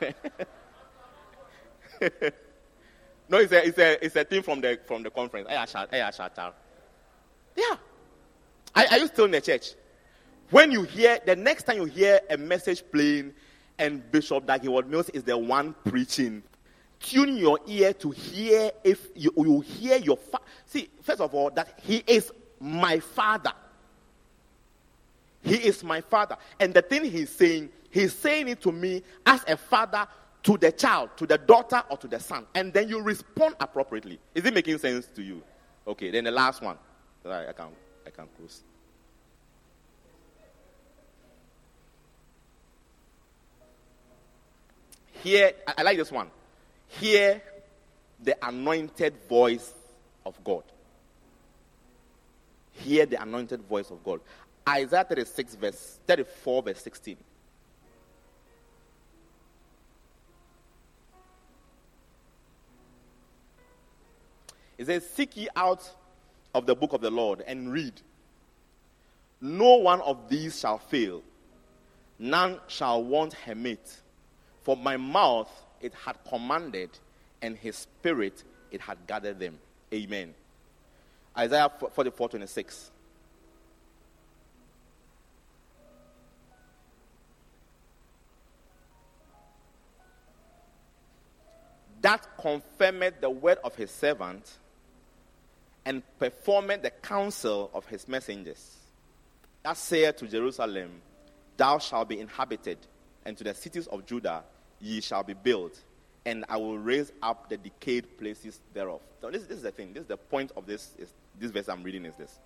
no, it's a, it's a, it's a thing from the, from the conference. Yeah, shut, yeah, shut up. Yeah. Are, are you still in the church? When you hear, the next time you hear a message playing and Bishop Dag Heward-Mills is the one preaching, tune your ear to hear if you, you hear your father. see first of all that he is my father. He is my father. And the thing he's saying he's saying it to me as a father to the child to the daughter or to the son. And then you respond appropriately. Is it making sense to you? Okay then the last one. I, I can i can close. Here I, I like this one hear the anointed voice of God. Hear the anointed voice of God. Isaiah 36, verse 34, verse 16. It says, Seek ye out of the book of the Lord and read. No one of these shall fail, none shall want her mate. For my mouth it had commanded, and his spirit it had gathered them. Amen. Isaiah 44 26. That confirmed the word of his servant and performed the counsel of his messengers. That saith to Jerusalem, Thou shalt be inhabited, and to the cities of Judah, ye shall be built, and I will raise up the decayed places thereof. So this, this is the thing. This is the point of this. Is, this verse I'm reading is this.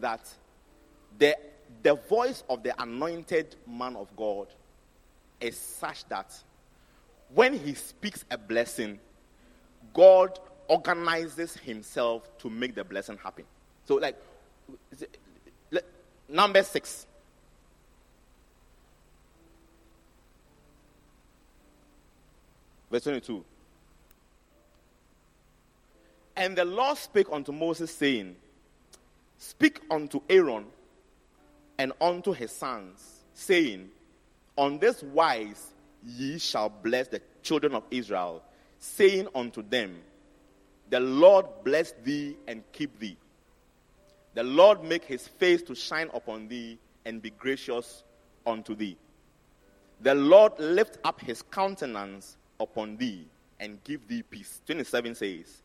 That the, the voice of the anointed man of God is such that when he speaks a blessing, God organizes himself to make the blessing happen. So, like, number six. Verse 22. And the Lord spake unto Moses, saying, Speak unto Aaron and unto his sons, saying, On this wise ye shall bless the children of Israel, saying unto them, The Lord bless thee and keep thee. The Lord make his face to shine upon thee and be gracious unto thee. The Lord lift up his countenance upon thee and give thee peace. 27 says,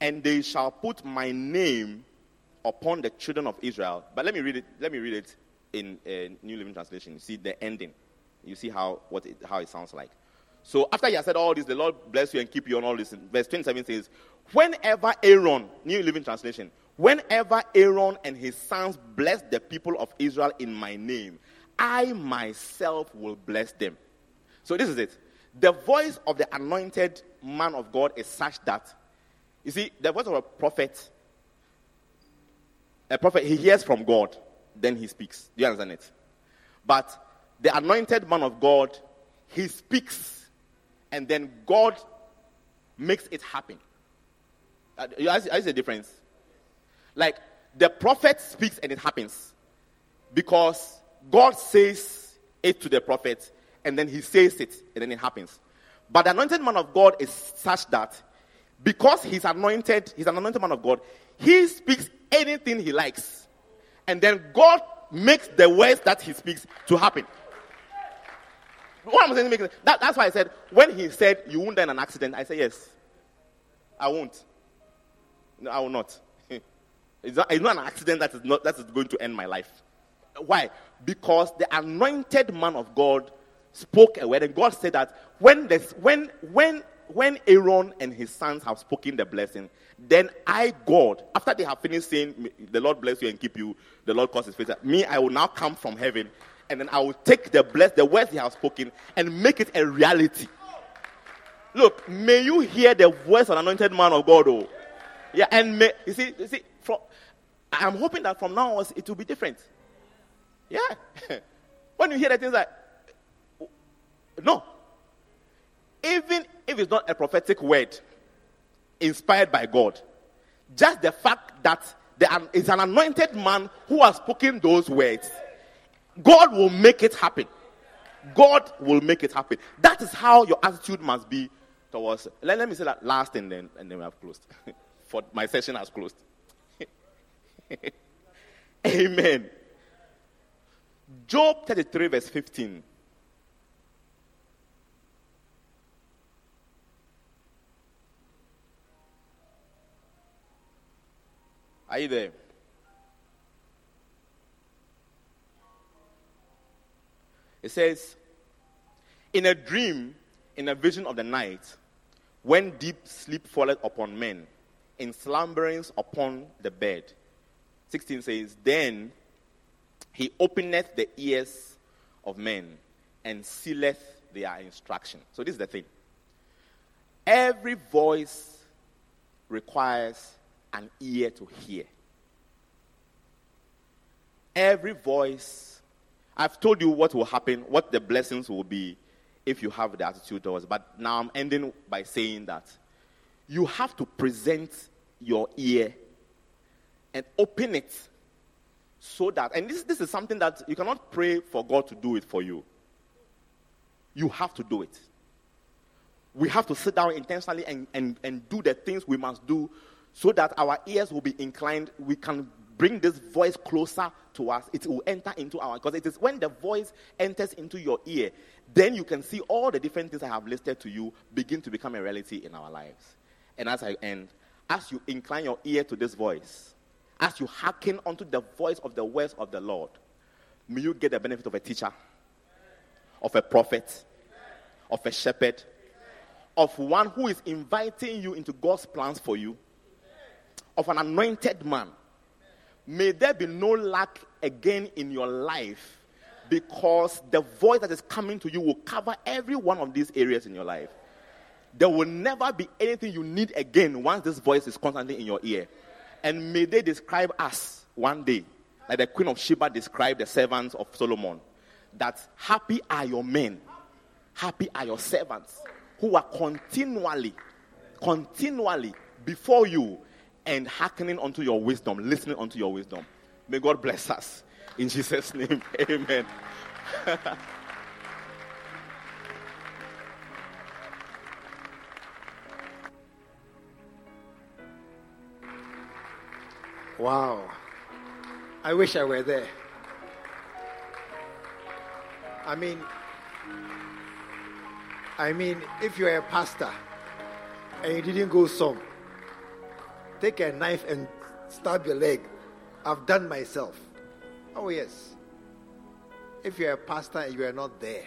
And they shall put my name upon the children of Israel. But let me read it, let me read it in a New Living Translation. You see the ending. You see how, what it, how it sounds like. So after he has said all this, the Lord bless you and keep you on all this. Verse 27 says, Whenever Aaron, New Living Translation, whenever Aaron and his sons bless the people of Israel in my name, I myself will bless them. So this is it. The voice of the anointed man of God is such that, you see, the voice of a prophet, a prophet, he hears from God, then he speaks. Do you understand it? But the anointed man of God, he speaks, and then God makes it happen. Uh, you see the difference? Like, the prophet speaks and it happens because God says it to the prophet, and then he says it, and then it happens. But the anointed man of God is such that because he's anointed, he's an anointed man of God, he speaks anything he likes. And then God makes the words that he speaks to happen. What I'm saying, that, that's why I said, when he said, You won't die in an accident, I said, Yes. I won't. No, I will not. it's, not it's not an accident that is, not, that is going to end my life. Why? Because the anointed man of God spoke a word, and God said that when, this, when, when, when Aaron and his sons have spoken the blessing, then I, God, after they have finished saying, The Lord bless you and keep you, the Lord cause his face, me, I will now come from heaven and then I will take the bless the words he has spoken and make it a reality. Look, may you hear the voice of an anointed man of God. Oh, yeah, and may, you see, you see, from, I'm hoping that from now on it will be different. Yeah, when you hear the things like, no, even if it's not a prophetic word inspired by God, just the fact that there is an anointed man who has spoken those words God will make it happen. God will make it happen. That is how your attitude must be towards. Let, let me say that last and then and then we have closed. For my session has closed. Amen. Job 33, verse 15. Are you there? It says, In a dream, in a vision of the night, when deep sleep falleth upon men, in slumberings upon the bed. 16 says, Then he openeth the ears of men and sealeth their instruction. So this is the thing. Every voice requires an ear to hear. Every voice I've told you what will happen, what the blessings will be if you have the attitude towards. But now I'm ending by saying that you have to present your ear and open it so that, and this, this is something that you cannot pray for God to do it for you. You have to do it. We have to sit down intentionally and, and, and do the things we must do so that our ears will be inclined. We can bring this voice closer to us, it will enter into our because it is when the voice enters into your ear, then you can see all the different things I have listed to you begin to become a reality in our lives. And as I end, as you incline your ear to this voice, as you hearken unto the voice of the words of the Lord, may you get the benefit of a teacher, of a prophet, of a shepherd, of one who is inviting you into God's plans for you, of an anointed man May there be no lack again in your life because the voice that is coming to you will cover every one of these areas in your life. There will never be anything you need again once this voice is constantly in your ear. And may they describe us one day, like the Queen of Sheba described the servants of Solomon, that happy are your men, happy are your servants who are continually, continually before you and hearkening unto your wisdom, listening unto your wisdom. May God bless us. In Jesus' name, amen. wow. I wish I were there. I mean, I mean, if you're a pastor and you didn't go some, take a knife and stab your leg. I've done myself. Oh, yes. If you're a pastor and you are not there,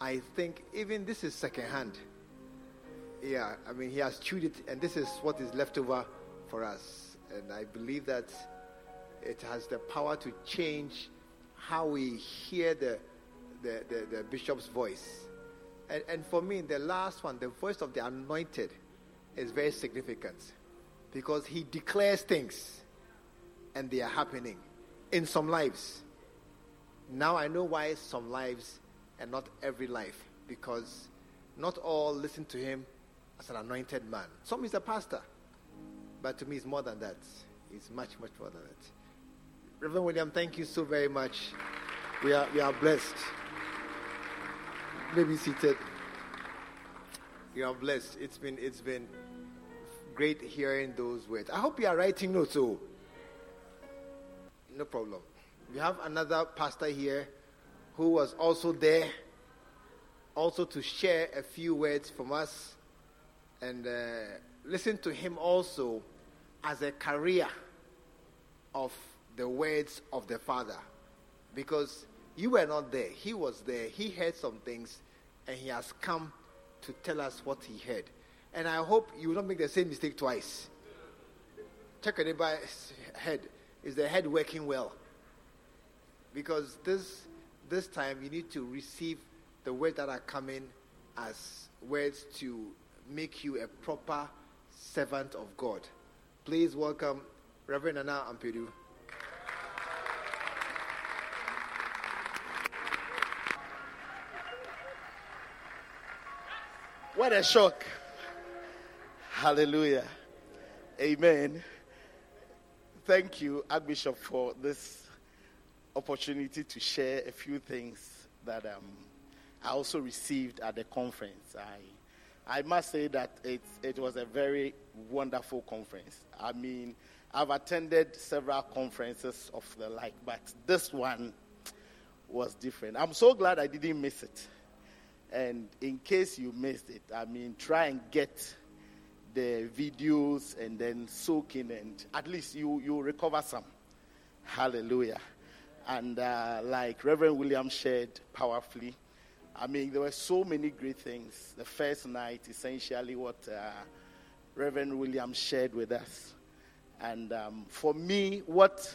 I think even this is secondhand. Yeah, I mean, he has chewed it, and this is what is left over for us. And I believe that it has the power to change how we hear the, the, the, the bishop's voice. And, and for me, the last one, the voice of the anointed, is very significant because he declares things and they are happening in some lives. Now I know why some lives and not every life because not all listen to him as an anointed man. Some is a pastor, but to me it's more than that. It's much, much more than that. Reverend William, thank you so very much. We are, we are blessed. Maybe seated. You are blessed. It's been, it's been great hearing those words. I hope you are writing notes, so no problem. We have another pastor here who was also there, also to share a few words from us and uh, listen to him also as a career of the words of the Father. Because you were not there, he was there, he heard some things, and he has come to tell us what he heard. And I hope you will not make the same mistake twice. Check anybody's head. Is the head working well? Because this this time you need to receive the words that are coming as words to make you a proper servant of God. Please welcome Reverend Nana Ampedu. What a shock. Hallelujah. Amen. Thank you, Archbishop, for this opportunity to share a few things that um, I also received at the conference. I, I must say that it, it was a very wonderful conference. I mean, I've attended several conferences of the like, but this one was different. I'm so glad I didn't miss it. And in case you missed it, I mean, try and get the videos and then soak in, and at least you you recover some. Hallelujah. And uh, like Reverend William shared powerfully, I mean, there were so many great things. The first night, essentially, what uh, Reverend William shared with us. And um, for me, what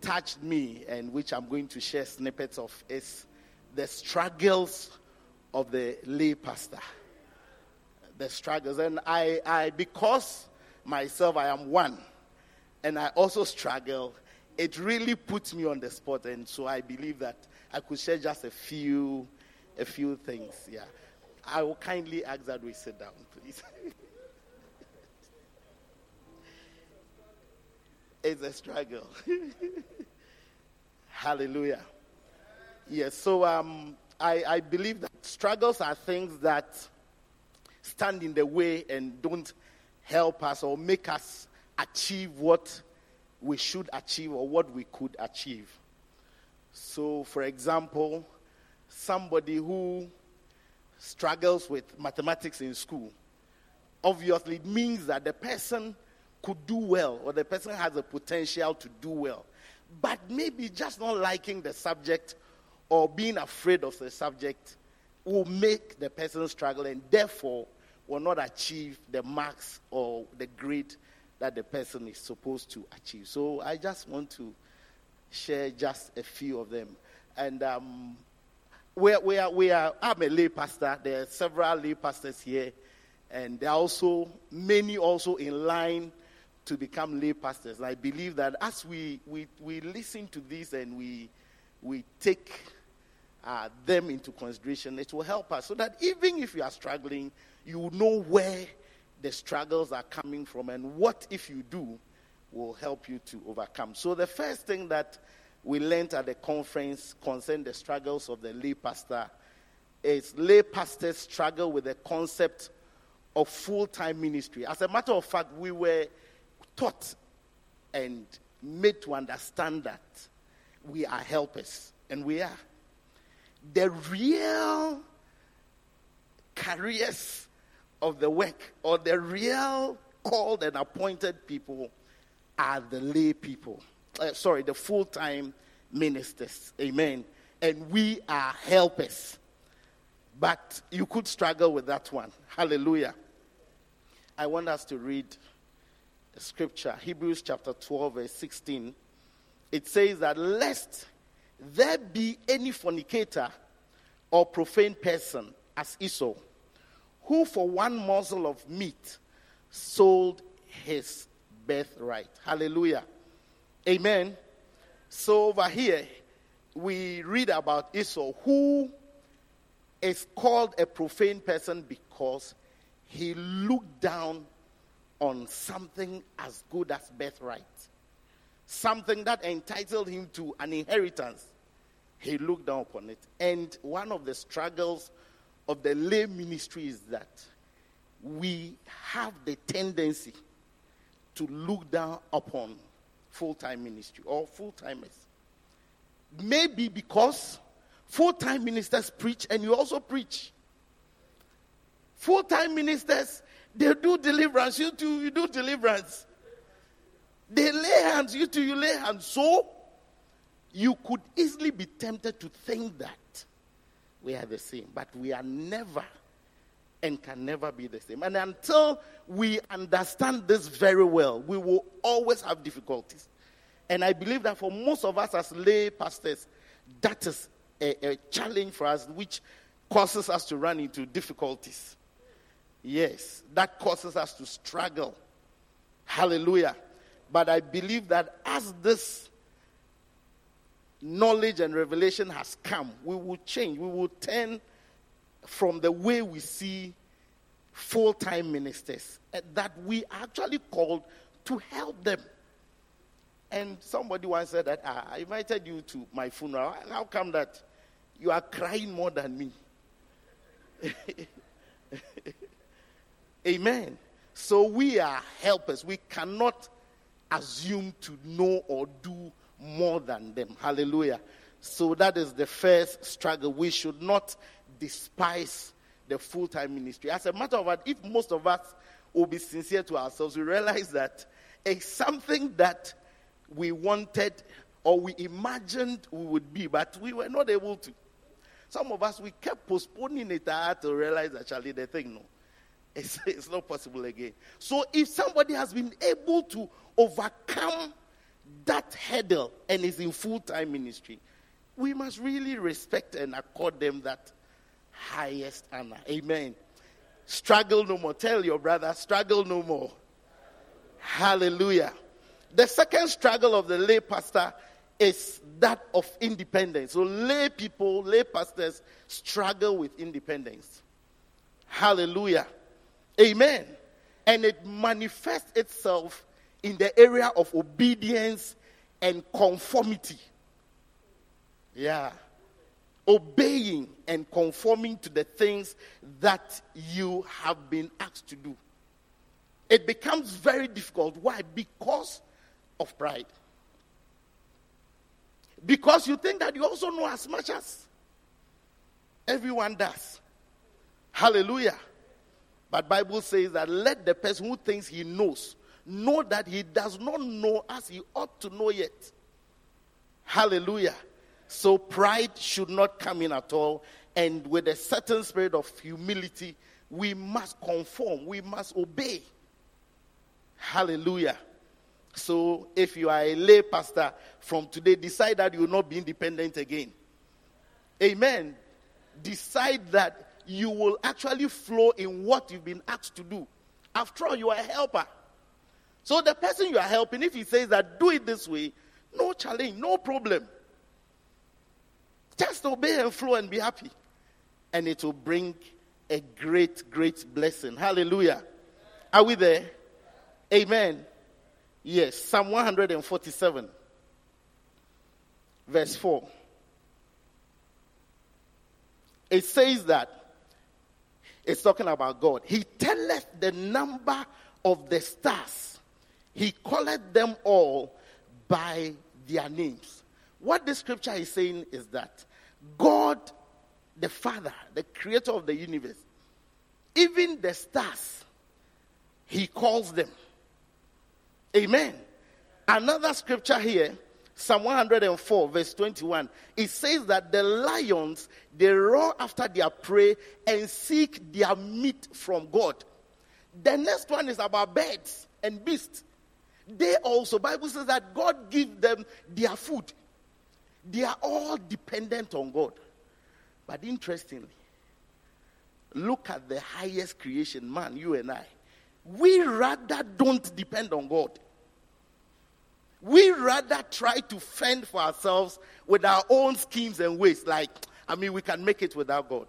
touched me, and which I'm going to share snippets of, is the struggles of the lay pastor. The struggles. And I, I because myself, I am one, and I also struggle, it really puts me on the spot. And so I believe that I could share just a few, a few things. Yeah. I will kindly ask that we sit down, please. it's a struggle. Hallelujah. Yes, so um, I, I believe that struggles are things that stand in the way and don't help us or make us achieve what we should achieve or what we could achieve. So, for example, somebody who struggles with mathematics in school, obviously it means that the person could do well or the person has the potential to do well, but maybe just not liking the subject or being afraid of the subject will make the person struggle and therefore will not achieve the marks or the grade that the person is supposed to achieve. So I just want to share just a few of them. And um, we we are, we are, I'm a lay pastor. There are several lay pastors here. And there are also many also in line to become lay pastors. I believe that as we, we, we listen to this and we, we take uh, them into consideration, it will help us so that even if you are struggling, you know where the struggles are coming from and what, if you do, will help you to overcome. So, the first thing that we learned at the conference concerning the struggles of the lay pastor is lay pastors struggle with the concept of full time ministry. As a matter of fact, we were taught and made to understand that we are helpers, and we are. The real careers of the work or the real called and appointed people are the lay people. Uh, sorry, the full time ministers. Amen. And we are helpers. But you could struggle with that one. Hallelujah. I want us to read the scripture, Hebrews chapter 12, verse 16. It says that lest there be any fornicator or profane person as Esau who for one morsel of meat sold his birthright. Hallelujah. Amen. So over here, we read about Esau, who is called a profane person because he looked down on something as good as birthright, something that entitled him to an inheritance. He looked down upon it. And one of the struggles of the lay ministry is that we have the tendency to look down upon full time ministry or full timers. Maybe because full time ministers preach and you also preach. Full time ministers, they do deliverance. You too, you do deliverance. They lay hands, you too, you lay hands. So you could easily be tempted to think that we are the same, but we are never and can never be the same. And until we understand this very well, we will always have difficulties. And I believe that for most of us as lay pastors, that is a, a challenge for us, which causes us to run into difficulties. Yes, that causes us to struggle. Hallelujah. But I believe that as this knowledge and revelation has come, we will change. We will turn from the way we see full time ministers eh, that we actually called to help them. And somebody once said that ah, I invited you to my funeral. How come that you are crying more than me? Amen. So we are helpers. We cannot assume to know or do more than them. Hallelujah. So that is the first struggle. We should not despise the full time ministry. As a matter of fact, if most of us will be sincere to ourselves, we realize that it's something that we wanted or we imagined we would be, but we were not able to. Some of us, we kept postponing it to realize actually the thing, no, it's, it's not possible again. So if somebody has been able to overcome that hurdle and is in full time ministry, we must really respect and accord them that highest honor. Amen. Struggle no more. Tell your brother, struggle no more. Hallelujah. The second struggle of the lay pastor is that of independence. So, lay people, lay pastors struggle with independence. Hallelujah. Amen. And it manifests itself in the area of obedience and conformity. Yeah obeying and conforming to the things that you have been asked to do. It becomes very difficult. Why? Because of pride. Because you think that you also know as much as everyone does. Hallelujah. But Bible says that let the person who thinks he knows know that he does not know as he ought to know yet. Hallelujah. So pride should not come in at all. And with a certain spirit of humility, we must conform, we must obey. Hallelujah. So if you are a lay pastor from today, decide that you will not be independent again. Amen. Decide that you will actually flow in what you've been asked to do. After all, you are a helper. So the person you are helping, if he says that do it this way, no challenge, no problem. Just obey and flow and be happy. And it will bring a great, great blessing. Hallelujah. Are we there? Amen. Yes. Psalm 147, verse 4. It says that it's talking about God. He telleth the number of the stars, He calleth them all by their names. What the scripture is saying is that God, the Father, the creator of the universe, even the stars, he calls them. Amen. Another scripture here, Psalm 104, verse 21, it says that the lions they roar after their prey and seek their meat from God. The next one is about birds and beasts. They also, Bible says that God gives them their food. They are all dependent on God. But interestingly, look at the highest creation, man, you and I. We rather don't depend on God. We rather try to fend for ourselves with our own schemes and ways. Like, I mean, we can make it without God.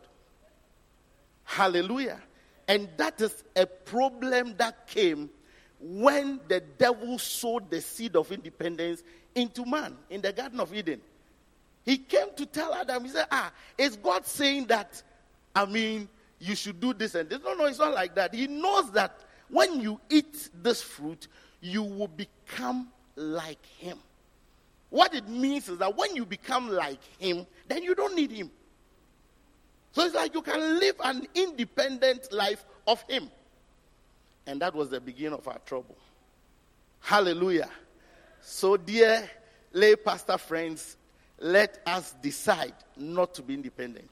Hallelujah. And that is a problem that came when the devil sowed the seed of independence into man in the Garden of Eden. He came to tell Adam, he said, Ah, is God saying that, I mean, you should do this and this. No, no, it's not like that. He knows that when you eat this fruit, you will become like him. What it means is that when you become like him, then you don't need him. So it's like you can live an independent life of him. And that was the beginning of our trouble. Hallelujah. So, dear lay pastor friends, let us decide not to be independent.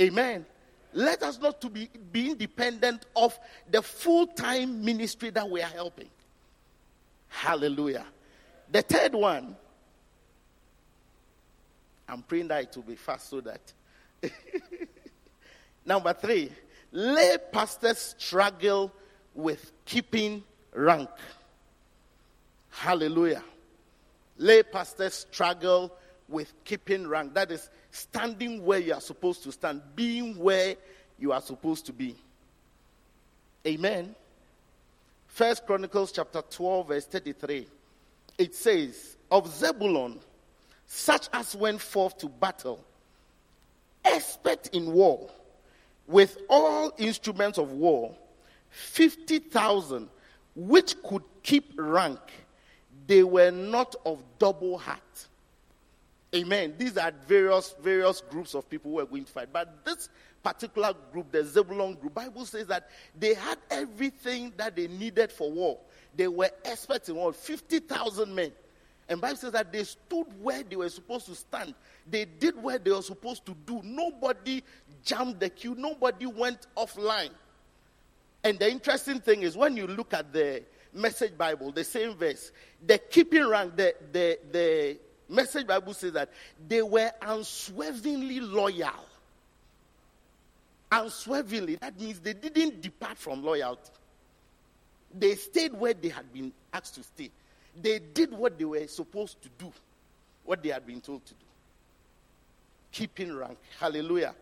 Amen. Let us not to be, be independent of the full-time ministry that we are helping. Hallelujah. The third one, I'm praying that it will be fast so that. Number three, lay pastors struggle with keeping rank. Hallelujah. Lay pastors struggle with keeping rank. That is standing where you are supposed to stand, being where you are supposed to be. Amen. First Chronicles chapter 12, verse 33. It says, Of Zebulun, such as went forth to battle, expert in war, with all instruments of war, 50,000 which could keep rank, they were not of double heart. Amen. These are various various groups of people who are going to fight. But this particular group, the Zebulun group, Bible says that they had everything that they needed for war. They were experts in war, 50,000 men. And Bible says that they stood where they were supposed to stand. They did what they were supposed to do. Nobody jumped the queue. Nobody went offline. And the interesting thing is when you look at the message Bible, the same verse, the keeping rank, the, the, the message Bible says that they were unswervingly loyal. Unswervingly, that means they didn't depart from loyalty. They stayed where they had been asked to stay. They did what they were supposed to do, what they had been told to do. Keeping rank. Hallelujah.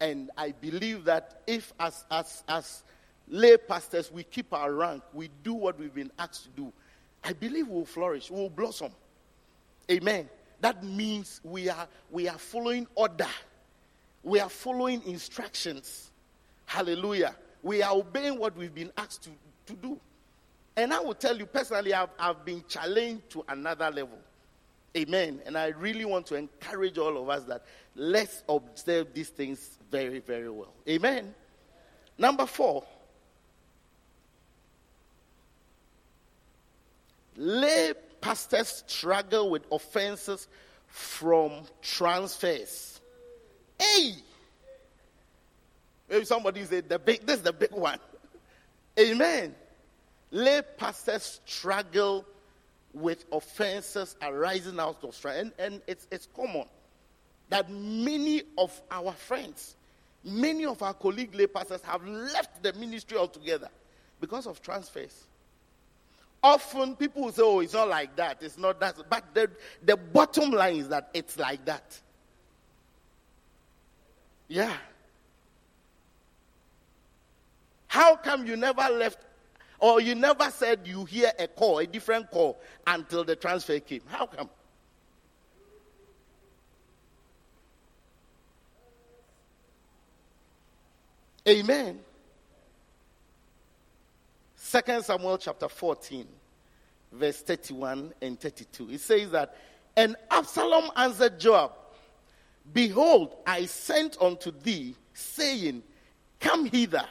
And I believe that if, as, as, as lay pastors, we keep our rank, we do what we've been asked to do, I believe we'll flourish, we'll blossom. Amen. That means we are, we are following order, we are following instructions. Hallelujah. We are obeying what we've been asked to, to do. And I will tell you personally, I've, I've been challenged to another level. Amen. And I really want to encourage all of us that let's observe these things very, very well. Amen. Number four, lay pastors struggle with offenses from transfers. Hey! Maybe somebody say the big this is the big one. Amen. Lay pastors struggle with offenses arising out of strife. And, and it's, it's common that many of our friends, many of our colleague lay pastors have left the ministry altogether because of transfers. Often people say, oh, it's not like that. It's not that. But the, the bottom line is that it's like that. Yeah. How come you never left or you never said you hear a call, a different call, until the transfer came? How come? Amen. Second Samuel chapter 14, verse 31 and 32. It says that, And Absalom answered Joab, Behold, I sent unto thee, saying, Come hither,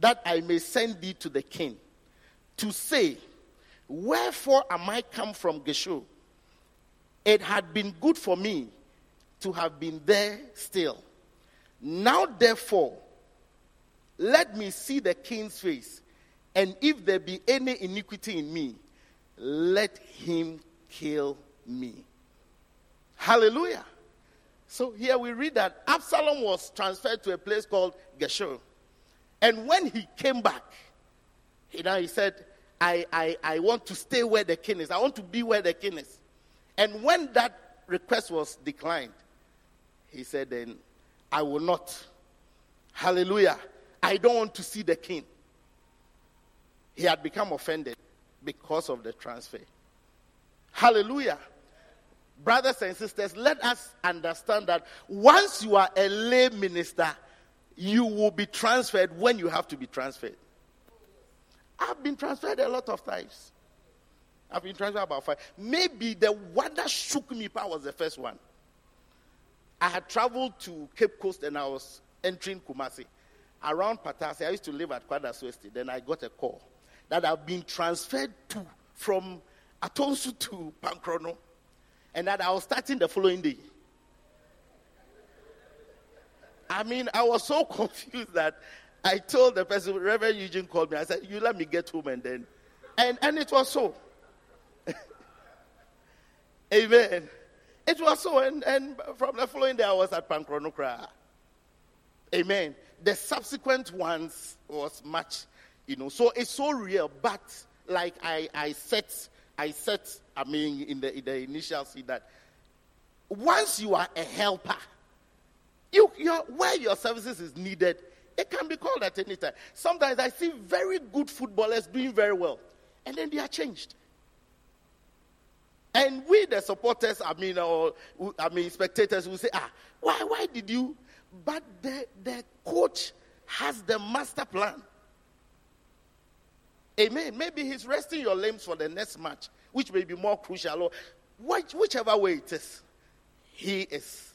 that I may send thee to the king, to say, Wherefore am I come from Geshur? It had been good for me to have been there still. Now, therefore, let me see the king's face and if there be any iniquity in me, let him kill me. Hallelujah. So here we read that Absalom was transferred to a place called Geshur. And when he came back, you know, he said, I, I, I want to stay where the king is. I want to be where the king is. And when that request was declined, he said, Then I will not. Hallelujah. I don't want to see the king. He had become offended because of the transfer. Hallelujah. Brothers and sisters, let us understand that once you are a lay minister, you will be transferred when you have to be transferred. I've been transferred a lot of times. I've been transferred about five. Maybe the one that shook me part was the first one. I had traveled to Cape Coast and I was entering Kumasi. Around Patasi, I used to live at Kwadas West. Then I got a call that I've been transferred to from Atonsu to Pankrono and that I was starting the following day. I mean, I was so confused that I told the person, Reverend Eugene called me. I said, You let me get home and then. And, and it was so. Amen. It was so. And, and from the following day, I was at Pankronokra. Amen. The subsequent ones was much, you know. So it's so real. But like I, I set, I set, I mean, in the, in the initial scene that once you are a helper, you, where your services is needed, it can be called at any time. Sometimes I see very good footballers doing very well, and then they are changed. And we, the supporters, I mean, or I mean, spectators, will say, "Ah, why, why did you?" But the the coach has the master plan. Amen. Maybe he's resting your limbs for the next match, which may be more crucial, or whichever way it is. He is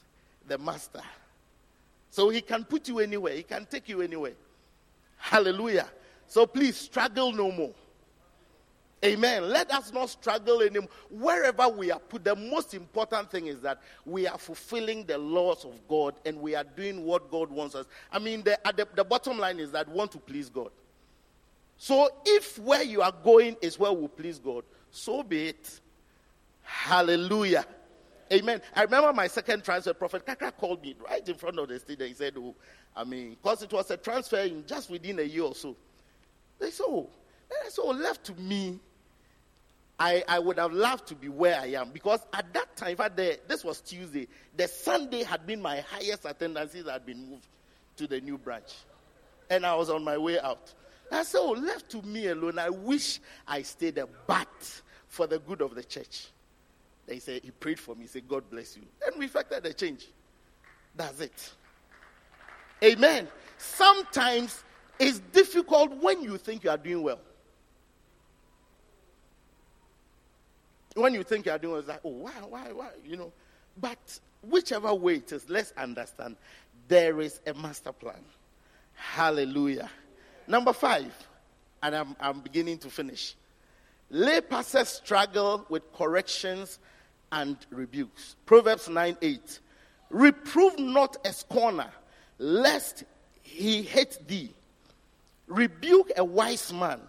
the master. So he can put you anywhere, he can take you anywhere. Hallelujah. So please struggle no more. Amen. Let us not struggle anymore. Wherever we are put, the most important thing is that we are fulfilling the laws of God and we are doing what God wants us. I mean, the, the, the bottom line is that want to please God. So if where you are going is where we please God, so be it. Hallelujah. Amen. I remember my second transfer, Prophet Kaka called me right in front of the stage and he said, Oh, I mean, because it was a transfer in just within a year or so. They said, Oh, so oh, left to me, I, I would have loved to be where I am because at that time, if I there, this was Tuesday, the Sunday had been my highest attendance since I had been moved to the new branch. And I was on my way out. I said, Oh, left to me alone, I wish I stayed there, but for the good of the church. They said, He prayed for me. He said, God bless you. And we effected the change. That's it. Amen. Sometimes it's difficult when you think you are doing well. When you think you are doing well, it's like, oh, why, why, why? You know. But whichever way it is, let's understand there is a master plan. Hallelujah. Number five, and I'm, I'm beginning to finish. Lay pastors struggle with corrections and rebukes. Proverbs 9 8. Reprove not a scorner, lest he hate thee. Rebuke a wise man,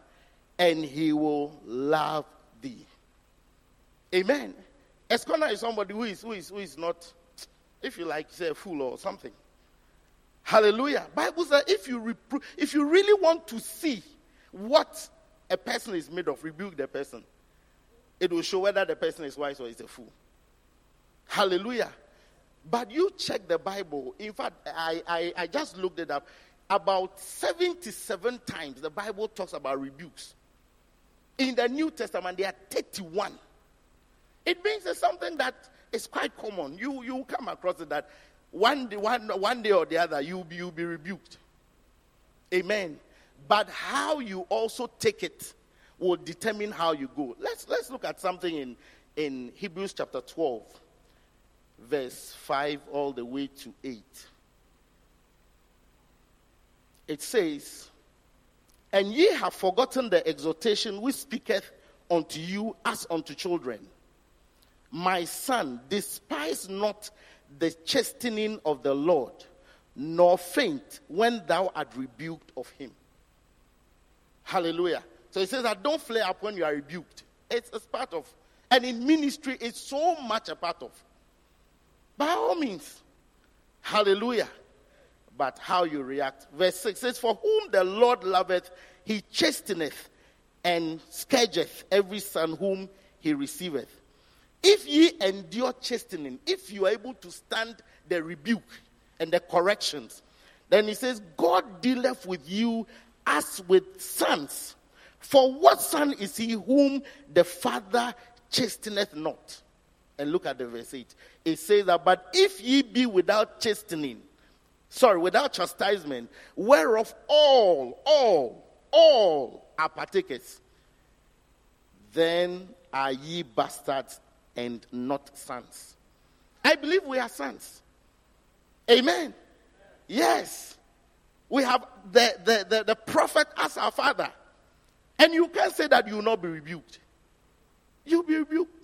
and he will love thee. Amen. A scorner is somebody who is, who is, who is not, if you like, say a fool or something. Hallelujah. Bible says if you repro- if you really want to see what a person is made of, rebuke the person it will show whether the person is wise or is a fool. Hallelujah. But you check the Bible. In fact, I, I, I just looked it up. About 77 times the Bible talks about rebukes. In the New Testament, there are 31. It means it's something that is quite common. You, you come across it that one day, one, one day or the other, you'll be, you'll be rebuked. Amen. But how you also take it will determine how you go. Let's, let's look at something in, in Hebrews chapter 12, verse 5 all the way to 8. It says, And ye have forgotten the exhortation which speaketh unto you as unto children. My son, despise not the chastening of the Lord, nor faint when thou art rebuked of him. Hallelujah. So he says that don't flare up when you are rebuked. It's, it's part of, and in ministry, it's so much a part of. By all means, hallelujah. But how you react. Verse 6 says, For whom the Lord loveth, he chasteneth and scourgeth every son whom he receiveth. If ye endure chastening, if you are able to stand the rebuke and the corrections, then he says, God dealeth with you as with sons. For what son is he whom the father chasteneth not? And look at the verse 8. It says that, but if ye be without chastening, sorry, without chastisement, whereof all, all, all are partakers, then are ye bastards and not sons. I believe we are sons. Amen. Yes. We have the, the, the, the prophet as our father. And you can't say that you will not be rebuked. You'll be rebuked.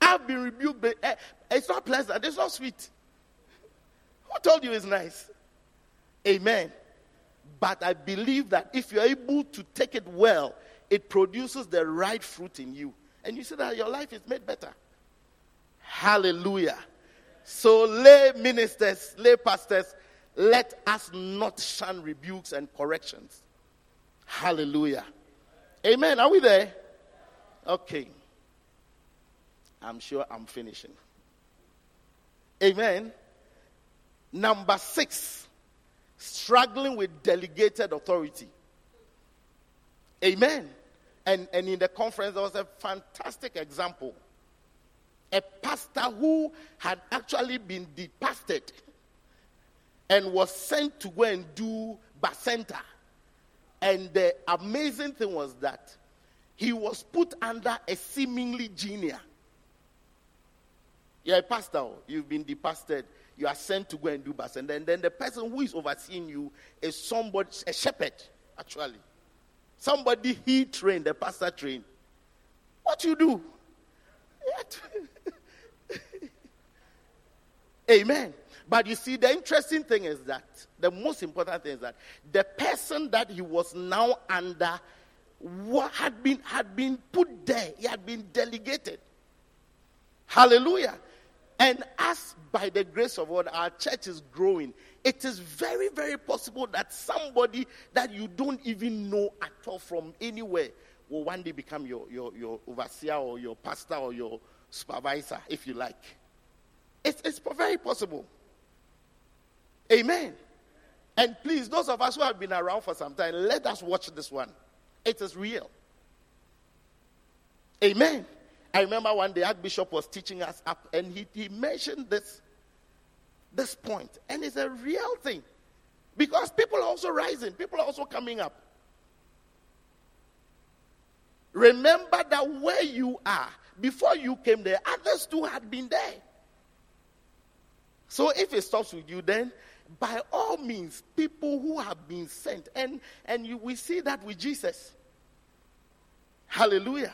I've been rebuked, but eh, it's not pleasant, it's not sweet. Who told you it's nice? Amen. But I believe that if you're able to take it well, it produces the right fruit in you. And you see that your life is made better. Hallelujah. So, lay ministers, lay pastors, let us not shun rebukes and corrections. Hallelujah. Amen. Are we there? Okay. I'm sure I'm finishing. Amen. Number six, struggling with delegated authority. Amen. And, and in the conference, there was a fantastic example. A pastor who had actually been depastored and was sent to go and do Bacenta. And the amazing thing was that he was put under a seemingly junior. You're a pastor, oh. you've been depastored, you are sent to go and do Bacenta. And then, then the person who is overseeing you is somebody, a shepherd, actually. Somebody he trained, the pastor trained. What you do? Amen. But you see, the interesting thing is that the most important thing is that the person that he was now under had been had been put there, he had been delegated. Hallelujah. And as by the grace of God, our church is growing, it is very, very possible that somebody that you don't even know at all from anywhere will one day become your, your, your overseer or your pastor or your supervisor, if you like. It's, it's very possible. Amen. And please, those of us who have been around for some time, let us watch this one. It is real. Amen. I remember one day Archbishop was teaching us up and he, he mentioned this, this point, and it's a real thing. Because people are also rising, people are also coming up. Remember that where you are, before you came there, others too had been there. So if it stops with you, then by all means, people who have been sent. And, and you, we see that with Jesus. Hallelujah.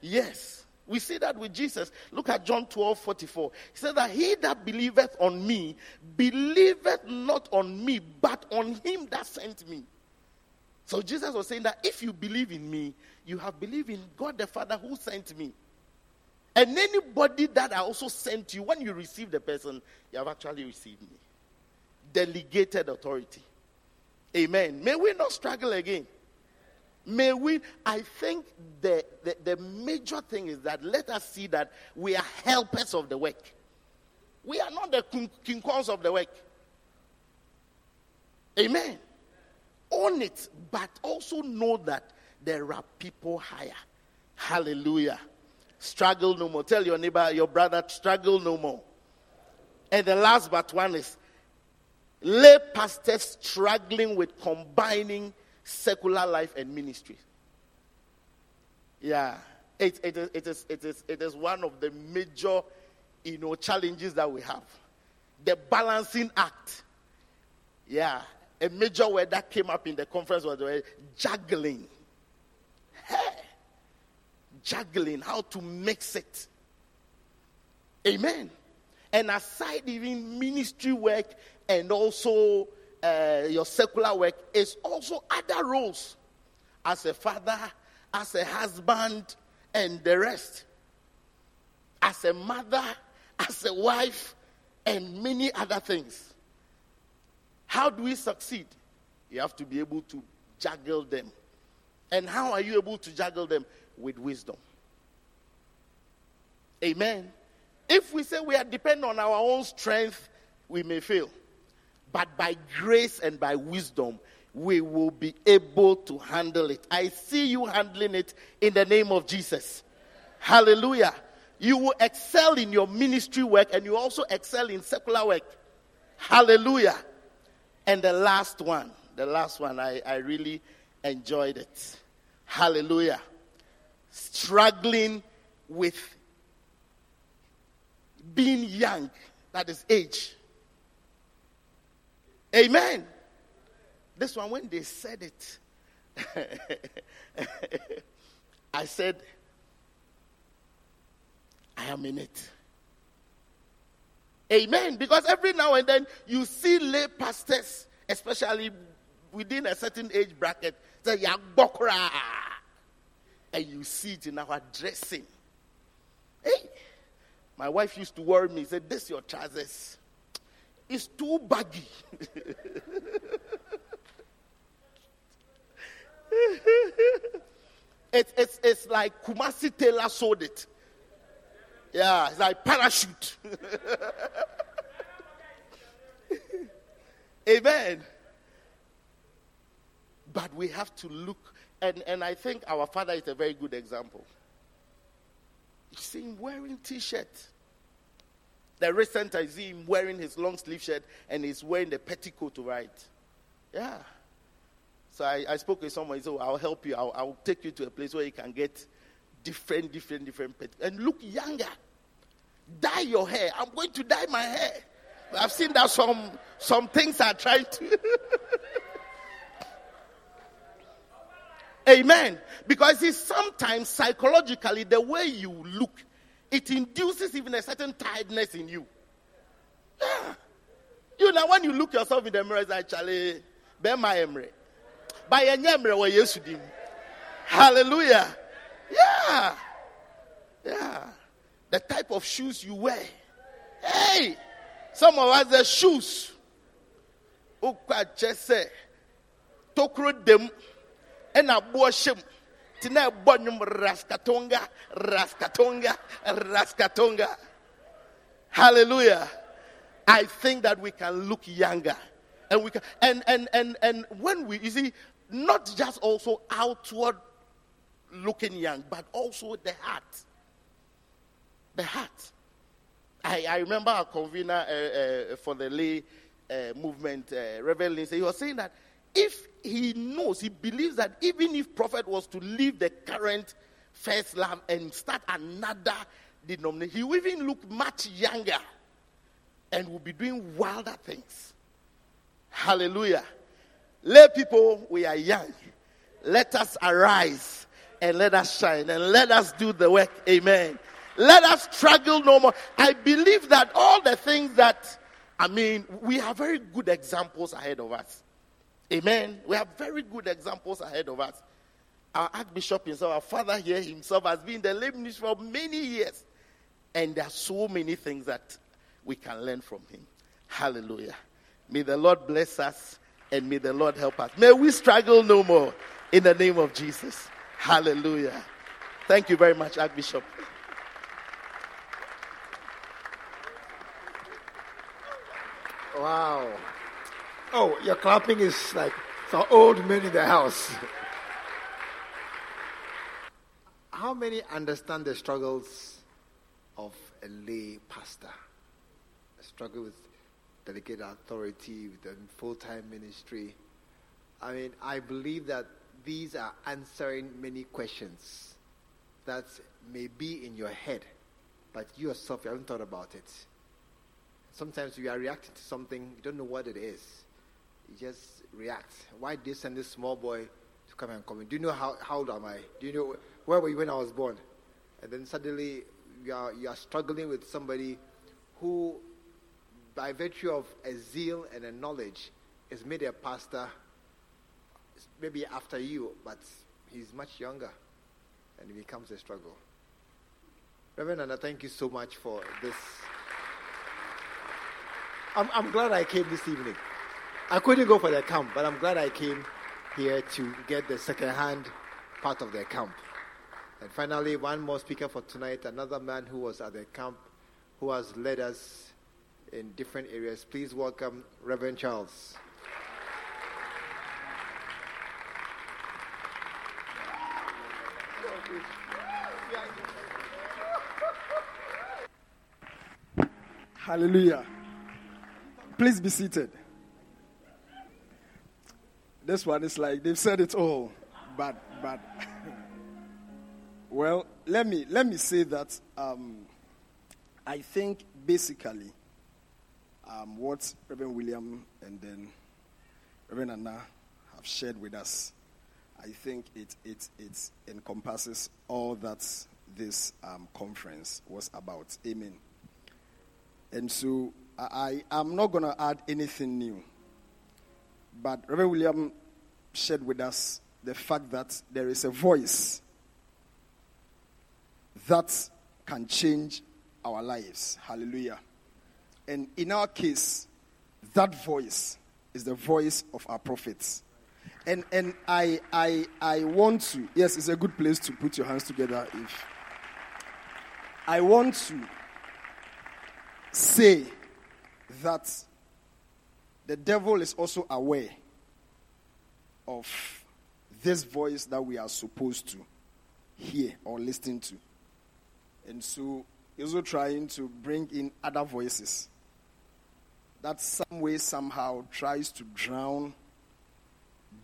Yes. We see that with Jesus. Look at John 12 44. He said that he that believeth on me, believeth not on me, but on him that sent me. So Jesus was saying that if you believe in me, you have believed in God the Father who sent me. And anybody that I also sent you, when you receive the person, you have actually received me delegated authority. Amen. May we not struggle again. May we, I think the, the, the, major thing is that let us see that we are helpers of the work. We are not the king, of the work. Amen. Own it, but also know that there are people higher. Hallelujah. Struggle no more. Tell your neighbor, your brother, struggle no more. And the last but one is lay pastors struggling with combining secular life and ministry. Yeah, it, it, is, it, is, it, is, it is one of the major you know, challenges that we have. The balancing act. Yeah, a major word that came up in the conference was the word juggling. Hey, juggling, how to mix it. Amen. And aside even ministry work and also uh, your secular work is also other roles as a father, as a husband, and the rest. As a mother, as a wife, and many other things. How do we succeed? You have to be able to juggle them. And how are you able to juggle them? With wisdom. Amen. If we say we are dependent on our own strength, we may fail. But by grace and by wisdom, we will be able to handle it. I see you handling it in the name of Jesus. Hallelujah. You will excel in your ministry work and you also excel in secular work. Hallelujah. And the last one, the last one, I, I really enjoyed it. Hallelujah. Struggling with being young, that is age. Amen. This one, when they said it, I said, I am in it. Amen. Because every now and then you see lay pastors, especially within a certain age bracket, say, Yagbokra. And you see it in our dressing. Hey, my wife used to worry me, said, This your trousers. It's too baggy. it's, it's, it's like Kumasi tailor sold it. Yeah, it's like parachute. Amen. But we have to look, and, and I think our father is a very good example. See him wearing t-shirt. The recent I see him wearing his long sleeve shirt and he's wearing the petticoat to write. Yeah. So I, I spoke with someone. He said, I'll help you. I'll, I'll, take you to a place where you can get different, different, different and look younger. Dye your hair. I'm going to dye my hair. I've seen that some some things are trying to. Amen. Because it's sometimes psychologically the way you look, it induces even a certain tiredness in you. Yeah. You know, when you look yourself in the mirror, it's actually, my emre. By a emre, where you Hallelujah. Yeah. Yeah the type of shoes you wear. Hey, some of us the shoes. Okwa chese tokro dem ena boshim tina bonyum raskatonga raskatonga raskatonga. Hallelujah. I think that we can look younger. And we can and and and and when we you see not just also outward looking young, but also the heart the heart. I, I remember our convener uh, uh, for the lay uh, movement, uh, Reverend Lindsay, he was saying that if he knows, he believes that even if prophet was to leave the current first love and start another denomination, he will even look much younger and will be doing wilder things. Hallelujah. Lay people, we are young. Let us arise and let us shine and let us do the work. Amen. Let us struggle no more. I believe that all the things that, I mean, we have very good examples ahead of us. Amen. We have very good examples ahead of us. Our Archbishop himself, our father here himself, has been the minister for many years. And there are so many things that we can learn from him. Hallelujah. May the Lord bless us and may the Lord help us. May we struggle no more in the name of Jesus. Hallelujah. Thank you very much, Archbishop. Wow. Oh, your clapping is like some old men in the house. How many understand the struggles of a lay pastor? A struggle with delegated authority, with the full time ministry. I mean, I believe that these are answering many questions that may be in your head, but you yourself you haven't thought about it. Sometimes you are reacting to something, you don't know what it is. Just react. Why did they send this small boy to come and comment? Do you know how, how old am I? Do you know where were you when I was born? And then suddenly you are, you are struggling with somebody who, by virtue of a zeal and a knowledge, is made a pastor maybe after you, but he's much younger and it becomes a struggle. Reverend Anna, thank you so much for this. I'm, I'm glad I came this evening. I couldn't go for the camp, but I'm glad I came here to get the second-hand part of the camp. And finally, one more speaker for tonight, another man who was at the camp, who has led us in different areas. Please welcome Reverend Charles. Hallelujah. Please be seated. This one is like they've said it all. But, but, well, let me let me say that um, I think basically um, what Reverend William and then Reverend Anna have shared with us, I think it it it encompasses all that this um, conference was about. Amen. And so I, I am not going to add anything new. But Reverend William shared with us the fact that there is a voice that can change our lives. Hallelujah. And in our case, that voice is the voice of our prophets. And and I I I want to yes, it's a good place to put your hands together if I want to say that the devil is also aware of this voice that we are supposed to hear or listen to. And so he's also trying to bring in other voices that some way, somehow tries to drown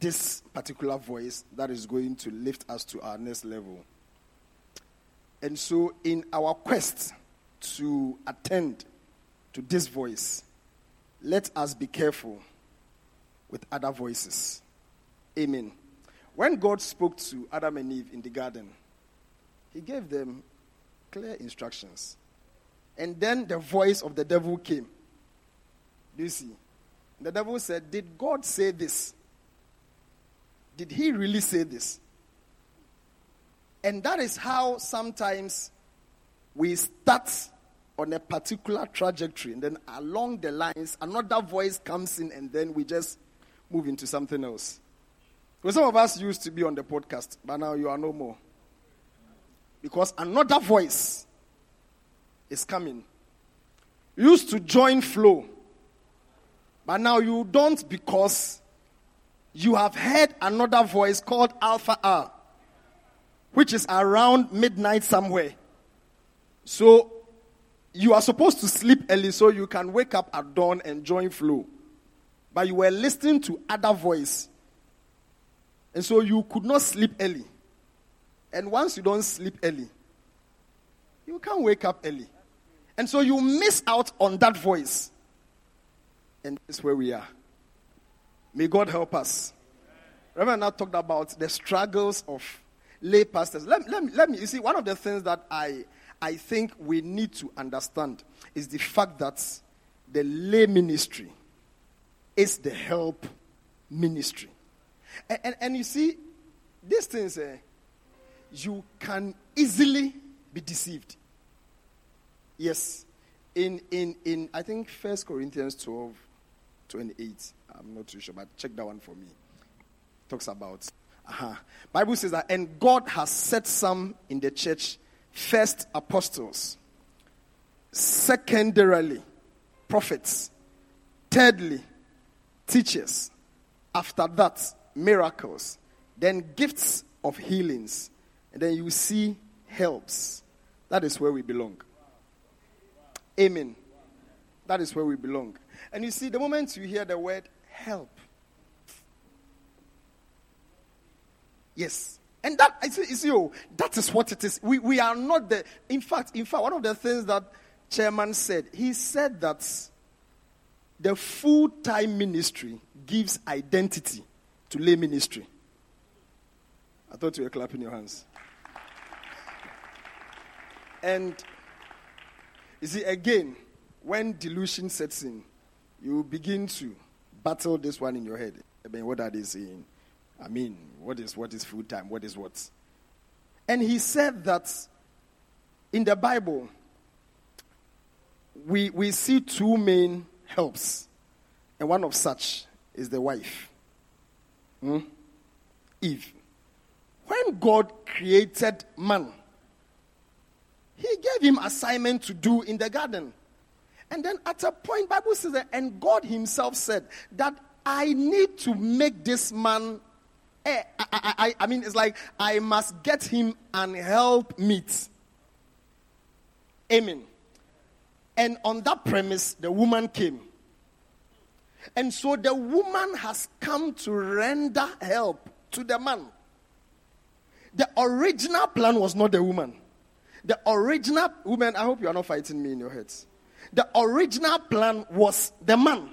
this particular voice that is going to lift us to our next level. And so, in our quest to attend to this voice, let us be careful with other voices. Amen. When God spoke to Adam and Eve in the garden, He gave them clear instructions. And then the voice of the devil came. Do you see? The devil said, Did God say this? Did he really say this? And that is how sometimes we start on a particular trajectory, and then along the lines, another voice comes in, and then we just move into something else. Well, some of us used to be on the podcast, but now you are no more. Because another voice is coming. You used to join flow, but now you don't because you have heard another voice called Alpha Hour, which is around midnight somewhere. So you are supposed to sleep early so you can wake up at dawn and join flow. But you were listening to other voice. And so you could not sleep early. And once you don't sleep early, you can't wake up early. And so you miss out on that voice. And that's where we are. May God help us. Reverend I talked about the struggles of lay pastors. Let, let, let me, you see, one of the things that I, I think we need to understand is the fact that the lay ministry is the help ministry. And, and, and you see, these things, uh, you can easily be deceived. Yes. In, in, in I think First Corinthians 12, 28. I'm not too sure, but check that one for me. Talks about uh-huh. Bible says that, and God has set some in the church first apostles, secondarily prophets, thirdly teachers, after that miracles, then gifts of healings, and then you see helps. That is where we belong. Amen. That is where we belong. And you see, the moment you hear the word help, yes. And that, I see, you see, oh, that is what it is. We, we are not the, in fact, in fact, one of the things that chairman said, he said that the full-time ministry gives identity to lay ministry. I thought you were clapping your hands. And you see, again, when delusion sets in, you begin to battle this one in your head. I mean, what are they saying? I mean, what is what is full time? What is what? And he said that in the Bible, we, we see two main helps, and one of such is the wife, hmm? Eve. When God created man, he gave him assignment to do in the garden. And then at a point, Bible says that, and God Himself said that I need to make this man. Eh, I, I, I, mean, it's like I must get him and help meet. Amen. And on that premise, the woman came. And so the woman has come to render help to the man. The original plan was not the woman. The original woman, I hope you are not fighting me in your heads. The original plan was the man.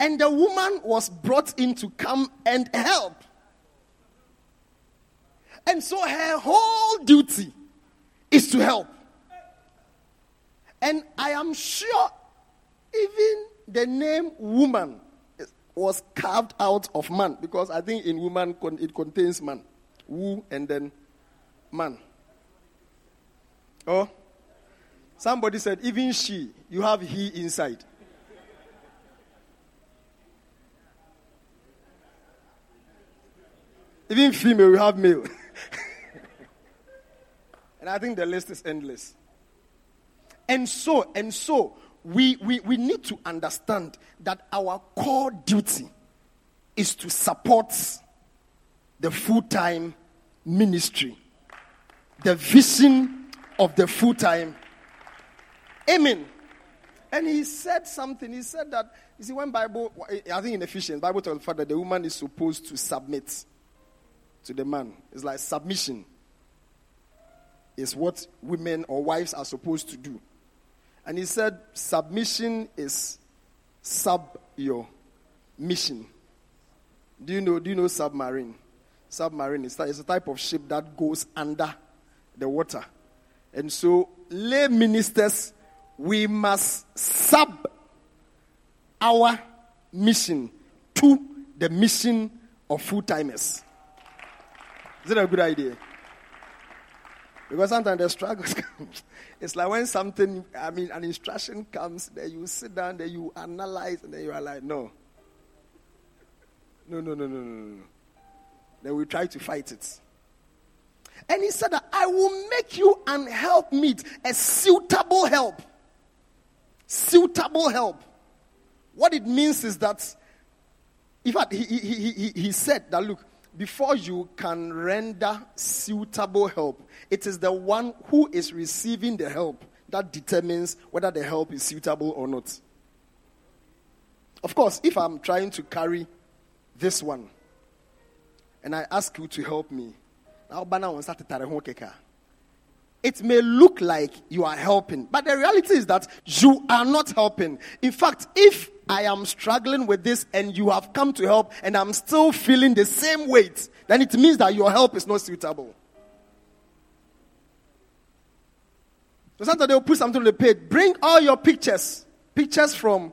And the woman was brought in to come and help. And so her whole duty is to help. And I am sure even the name woman was carved out of man because I think in woman it contains man. Woo and then man. Oh, somebody said, even she, you have he inside. Even female, you have male. and I think the list is endless. And so, and so, we, we, we need to understand that our core duty is to support the full time ministry, the vision of the full time. Amen. And he said something. He said that, you see, when Bible, I think in Ephesians, Bible tells the that the woman is supposed to submit to the man. It's like submission is what women or wives are supposed to do. And he said, submission is sub your mission. Do you know, do you know submarine? Submarine is a type of ship that goes under the water. And so, lay ministers, we must sub our mission to the mission of full timers. Is it a good idea? Because sometimes the struggles come. It's like when something, I mean, an instruction comes, then you sit down, then you analyze, and then you are like, no. No, no, no, no, no, no. Then we try to fight it. And he said that I will make you an help meet, a suitable help. Suitable help. What it means is that, in fact, he, he, he, he said that, look, before you can render suitable help, it is the one who is receiving the help that determines whether the help is suitable or not. Of course, if I'm trying to carry this one and I ask you to help me, it may look like you are helping, but the reality is that you are not helping. In fact, if I am struggling with this and you have come to help and I'm still feeling the same weight, then it means that your help is not suitable. So sometimes they'll put something on the page. Bring all your pictures, pictures from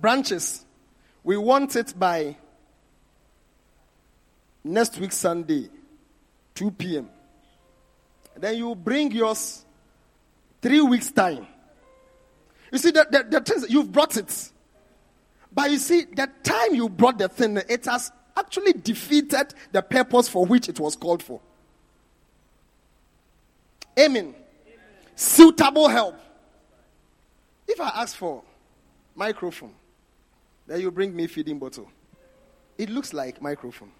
branches. We want it by next week, Sunday, 2 p.m. Then you bring yours three weeks' time. You see, the, the, the things, you've brought it. But you see, the time you brought the thing, it has actually defeated the purpose for which it was called for. Amen. Amen. Suitable help. If I ask for microphone, then you bring me feeding bottle. It looks like microphone.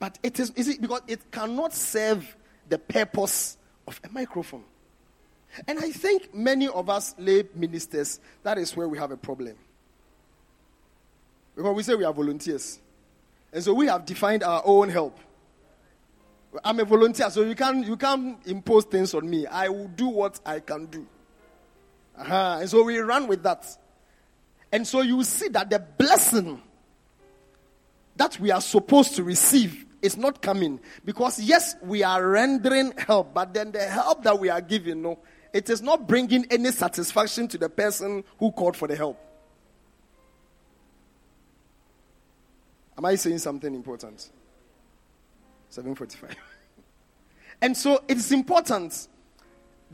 But it is, is it because it cannot serve the purpose of a microphone. And I think many of us lay ministers, that is where we have a problem. Because we say we are volunteers. And so we have defined our own help. I'm a volunteer, so you can't, you can't impose things on me. I will do what I can do. Uh-huh. And so we run with that. And so you see that the blessing that we are supposed to receive is not coming. Because, yes, we are rendering help, but then the help that we are giving, no, it is not bringing any satisfaction to the person who called for the help. Am I saying something important? 745. and so it is important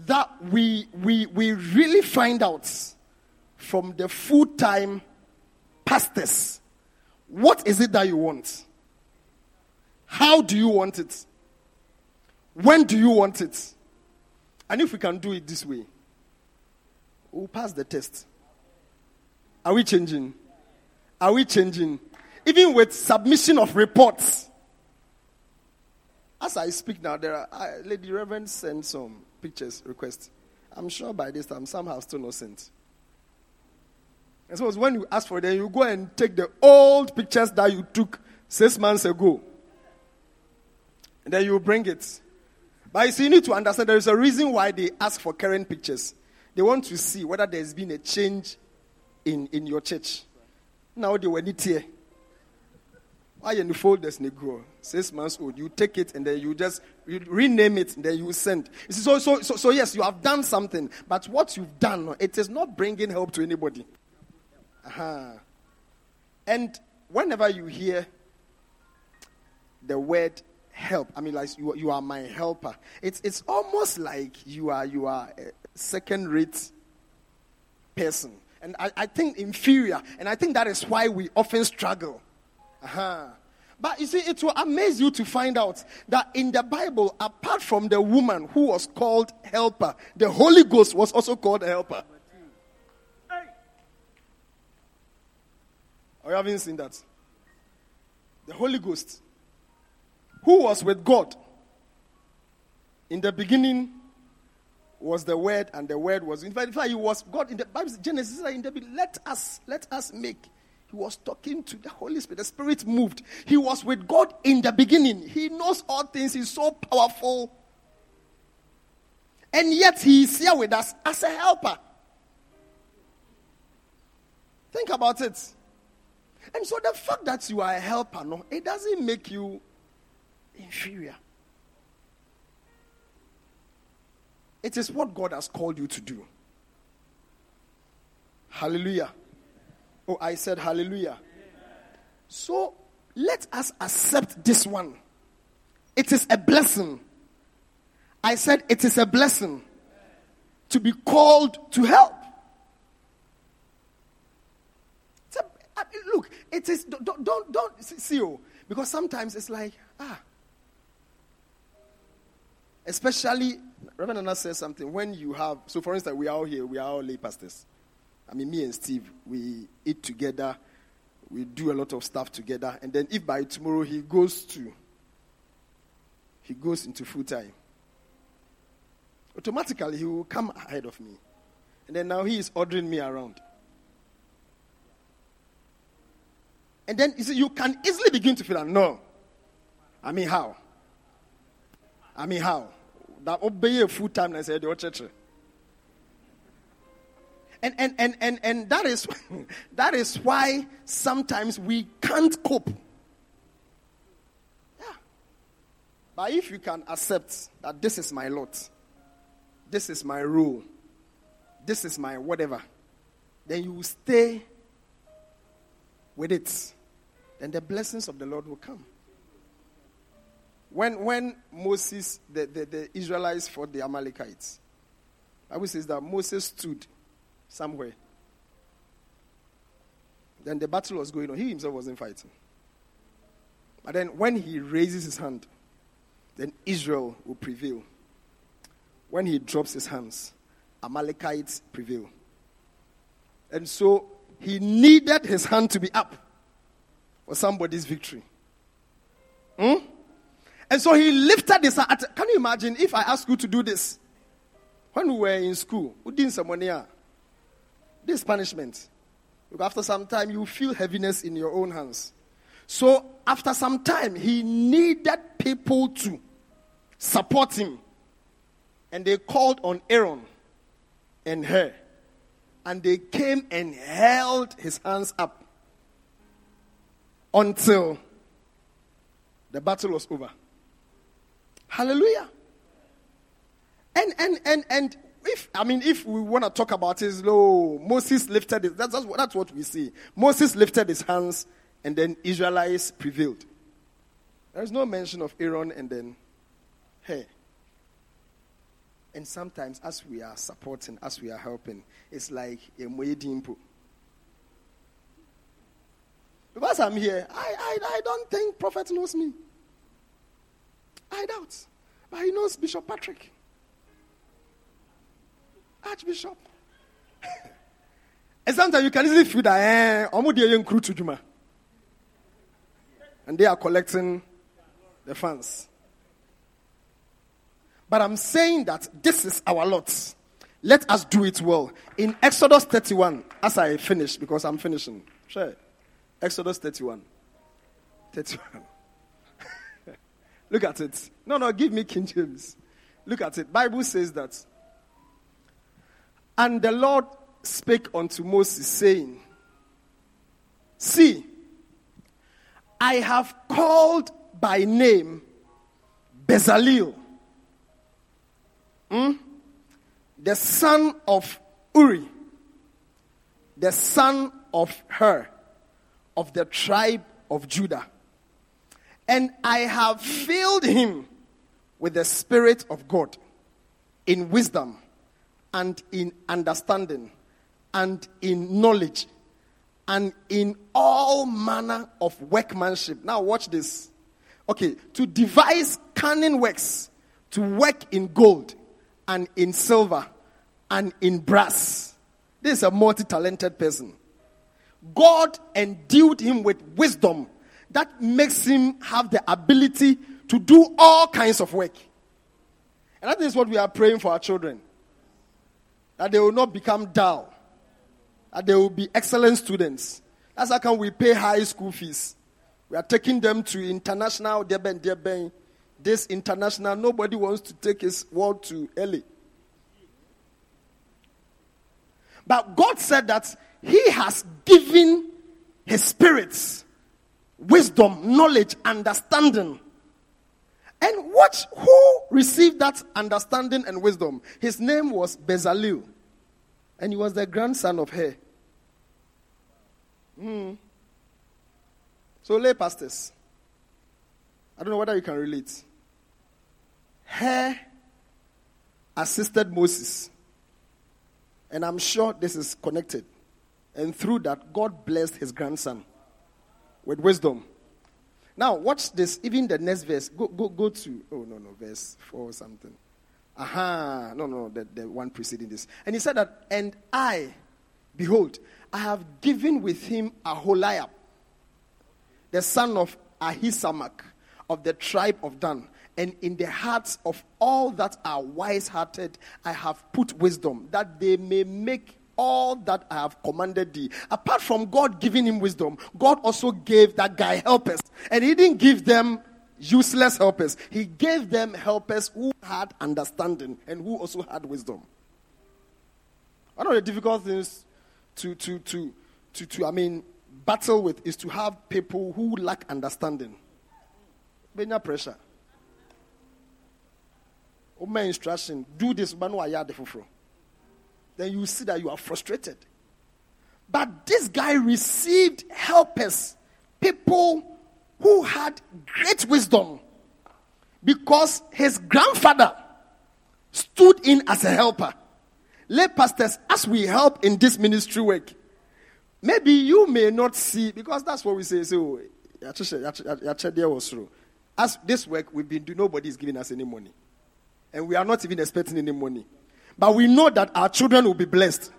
that we, we, we really find out from the full time pastors what is it that you want? How do you want it? When do you want it? And if we can do it this way, we'll pass the test. Are we changing? Are we changing? even with submission of reports. As I speak now, there are uh, Lady Reverend sent some pictures requests. I'm sure by this time some have still not sent. And so when you ask for them, you go and take the old pictures that you took six months ago. And then you bring it. But you see, you need to understand there is a reason why they ask for current pictures. They want to see whether there's been a change in, in your church. Now they were not here. Why in the folders negro? Six months old. You take it and then you just you rename it and then you send. You see, so, so, so, so yes, you have done something, but what you've done, it is not bringing help to anybody. Uh-huh. And whenever you hear the word help, I mean, like you, you are my helper. It's it's almost like you are you are a second-rate person, and I, I think inferior, and I think that is why we often struggle. Uh-huh. But you see, it will amaze you to find out that in the Bible, apart from the woman who was called helper, the Holy Ghost was also called a helper. Or you haven't seen that? The Holy Ghost, who was with God. In the beginning was the Word, and the Word was in fact, in fact he was God in the Bible. Genesis in the let us let us make. He was talking to the Holy Spirit. The Spirit moved. He was with God in the beginning. He knows all things. He's so powerful. And yet he is here with us as a helper. Think about it. And so the fact that you are a helper, no, it doesn't make you inferior. It is what God has called you to do. Hallelujah. Oh, I said hallelujah. So let us accept this one. It is a blessing. I said it is a blessing to be called to help. look, it is, don't, don't, don't see, you, oh, because sometimes it's like, ah. Especially, Reverend Anna says something, when you have, so for instance, we are all here, we are all lay pastors. I mean, me and Steve, we eat together, we do a lot of stuff together, and then if by tomorrow he goes to, he goes into full time, automatically he will come ahead of me. And then now he is ordering me around. And then you see, you can easily begin to feel no. I mean, how? I mean, how? That obey a full time, I said, the church. And, and, and, and, and that, is, that is why sometimes we can't cope. Yeah. But if you can accept that this is my lot, this is my rule, this is my whatever, then you will stay with it, then the blessings of the Lord will come. When, when Moses, the, the, the Israelites fought the Amalekites, Bible says that Moses stood somewhere. Then the battle was going on. He himself wasn't fighting. But then when he raises his hand, then Israel will prevail. When he drops his hands, Amalekites prevail. And so he needed his hand to be up for somebody's victory. Hmm? And so he lifted his hand. Can you imagine if I ask you to do this? When we were in school, we did some money. Ah. This punishment. After some time, you feel heaviness in your own hands. So after some time, he needed people to support him. And they called on Aaron and Hur and they came and held his hands up until the battle was over. Hallelujah. And and and and if I mean if we want to talk about his low, Moses lifted it. That's, that's that's what we see. Moses lifted his hands, and then Israelites prevailed. There is no mention of Aaron and then hey. And sometimes, as we are supporting, as we are helping, it's like a input. Because I'm here, I, I, I don't think Prophet knows me. I doubt. But he knows Bishop Patrick. Archbishop. and sometimes you can easily feel that, eh, and they are collecting the funds. But I'm saying that this is our lot. Let us do it well. In Exodus 31, as I finish, because I'm finishing. Sure. Exodus 31. 31. Look at it. No, no, give me King James. Look at it. Bible says that. And the Lord spake unto Moses, saying, See, I have called by name Bezalel, hmm? the son of Uri, the son of Hur, of the tribe of Judah. And I have filled him with the Spirit of God in wisdom and in understanding and in knowledge and in all manner of workmanship. Now, watch this. Okay, to devise cunning works, to work in gold and in silver and in brass. This is a multi talented person. God endued him with wisdom that makes him have the ability to do all kinds of work. And that is what we are praying for our children that they will not become dull, that they will be excellent students. That's how come we pay high school fees. We are taking them to international, Deben, Deben. This international, nobody wants to take his word to LA. But God said that He has given His spirits wisdom, knowledge, understanding. And watch who received that understanding and wisdom. His name was Bezalel, and he was the grandson of Hur. Mm. So, lay pastors, I don't know whether you can relate. Hur assisted Moses, and I'm sure this is connected. And through that, God blessed his grandson with wisdom. Now, watch this. Even the next verse. Go, go, go to, oh, no, no, verse 4 or something. Aha. No, no, the, the one preceding this. And he said that, and I, behold, I have given with him Aholiab, the son of Ahisamach, of the tribe of Dan. And in the hearts of all that are wise hearted, I have put wisdom, that they may make all that I have commanded thee. Apart from God giving him wisdom, God also gave that guy helpers. And he didn't give them useless helpers, he gave them helpers who had understanding and who also had wisdom. One of the difficult things to, to, to, to, to I mean, battle with is to have people who lack understanding. Benya pressure. My instruction, do this, but no, I then you see that you are frustrated. But this guy received helpers, people who had great wisdom, because his grandfather stood in as a helper. Lay pastors, as we help in this ministry work, maybe you may not see, because that's what we say. So, oh, as this work we've been doing, nobody is giving us any money. And we are not even expecting any money. But we know that our children will be blessed.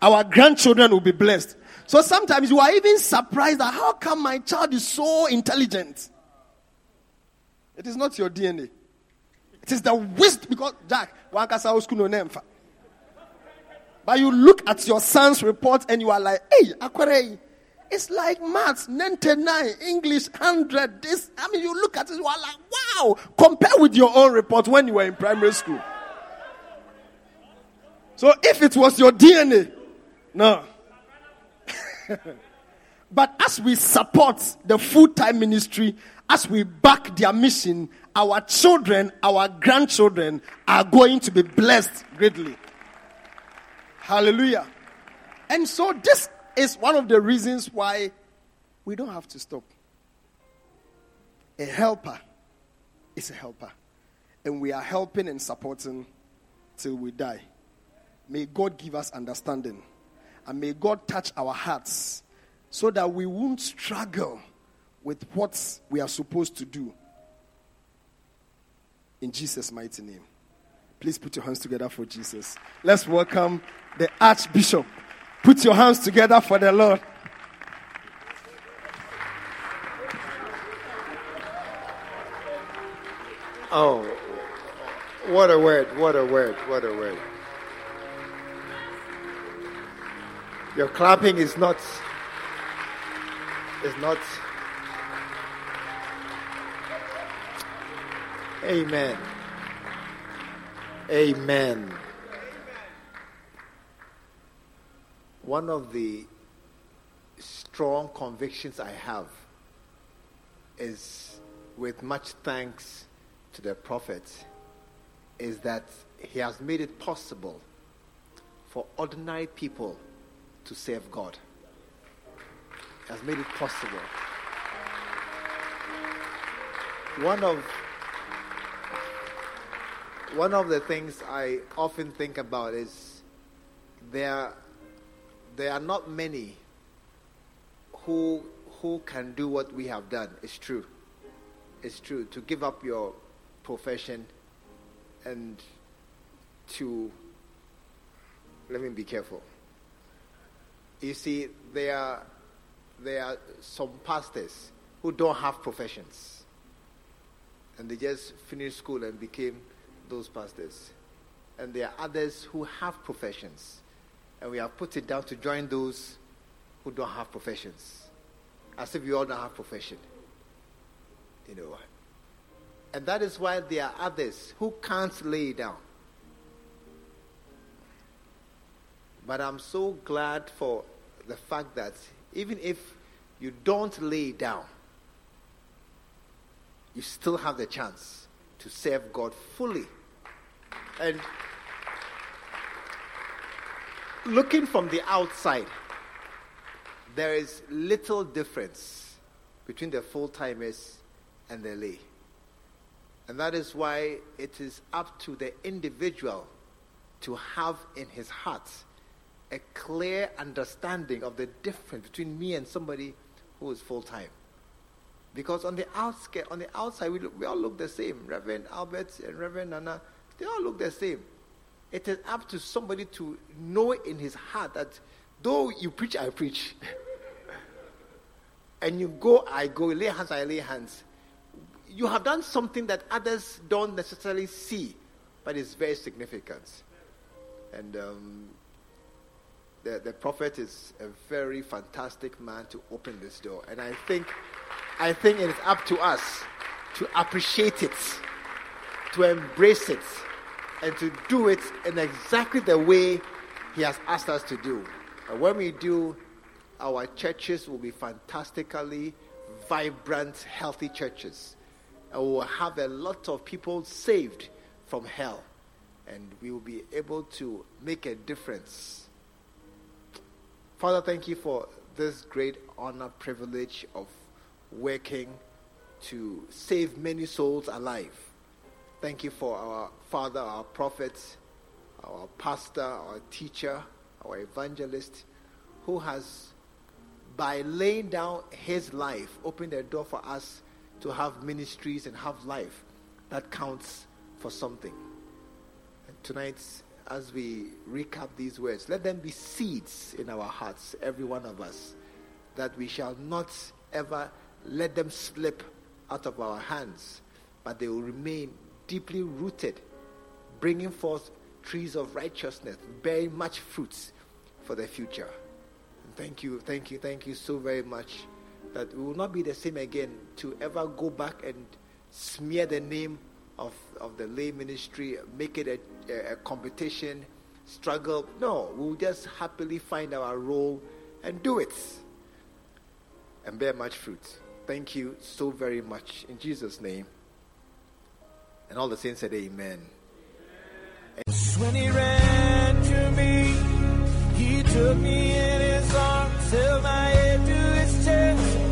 Our grandchildren will be blessed. So sometimes you are even surprised that how come my child is so intelligent? It is not your DNA. It is the wisdom because Jack, but you look at your son's report and you are like, hey, Akwere, it's like maths, 99, English, 100, this. I mean, you look at it, you are like, wow. Compare with your own report when you were in primary school. So if it was your DNA, no. but as we support the full time ministry, as we back their mission, our children, our grandchildren are going to be blessed greatly. Hallelujah. And so this is one of the reasons why we don't have to stop. A helper is a helper. And we are helping and supporting till we die. May God give us understanding. And may God touch our hearts so that we won't struggle with what we are supposed to do. In Jesus' mighty name. Please put your hands together for Jesus. Let's welcome the Archbishop. Put your hands together for the Lord. Oh, what a word, what a word, what a word. Your clapping is not is not Amen. Amen. One of the strong convictions I have is with much thanks to the prophet is that he has made it possible for ordinary people to serve God. He has made it possible. One of one of the things I often think about is there there are not many who who can do what we have done. It's true. It's true. To give up your profession and to let me be careful. You see, there are there are some pastors who don't have professions. And they just finished school and became those pastors. And there are others who have professions. And we have put it down to join those who don't have professions. As if we all don't have profession. You know. And that is why there are others who can't lay down. But I'm so glad for the fact that even if you don't lay down, you still have the chance to serve God fully. And looking from the outside, there is little difference between the full timers and the lay. And that is why it is up to the individual to have in his heart a clear understanding of the difference between me and somebody who is full time. Because on the outskirts, on the outside, we, look, we all look the same. Reverend Albert and Reverend Nana, they all look the same. It is up to somebody to know in his heart that though you preach, I preach. and you go, I go, lay hands, I lay hands. You have done something that others don't necessarily see, but it's very significant. And um, the, the prophet is a very fantastic man to open this door. And I think, I think it is up to us to appreciate it, to embrace it, and to do it in exactly the way he has asked us to do. And when we do, our churches will be fantastically vibrant, healthy churches. And we will have a lot of people saved from hell. And we will be able to make a difference Father, thank you for this great honor, privilege of working to save many souls alive. Thank you for our Father, our prophet, our pastor, our teacher, our evangelist, who has, by laying down his life, opened the door for us to have ministries and have life that counts for something. And tonight's as we recap these words, let them be seeds in our hearts, every one of us, that we shall not ever let them slip out of our hands, but they will remain deeply rooted, bringing forth trees of righteousness, bearing much fruits for the future. And thank you, thank you, thank you so very much that we will not be the same again to ever go back and smear the name of, of the lay ministry, make it a, a, a competition, struggle. No, we'll just happily find our role and do it and bear much fruit. Thank you so very much. In Jesus' name. And all the saints said, Amen. When he ran to me, he took me in his arms, held my head to his chest,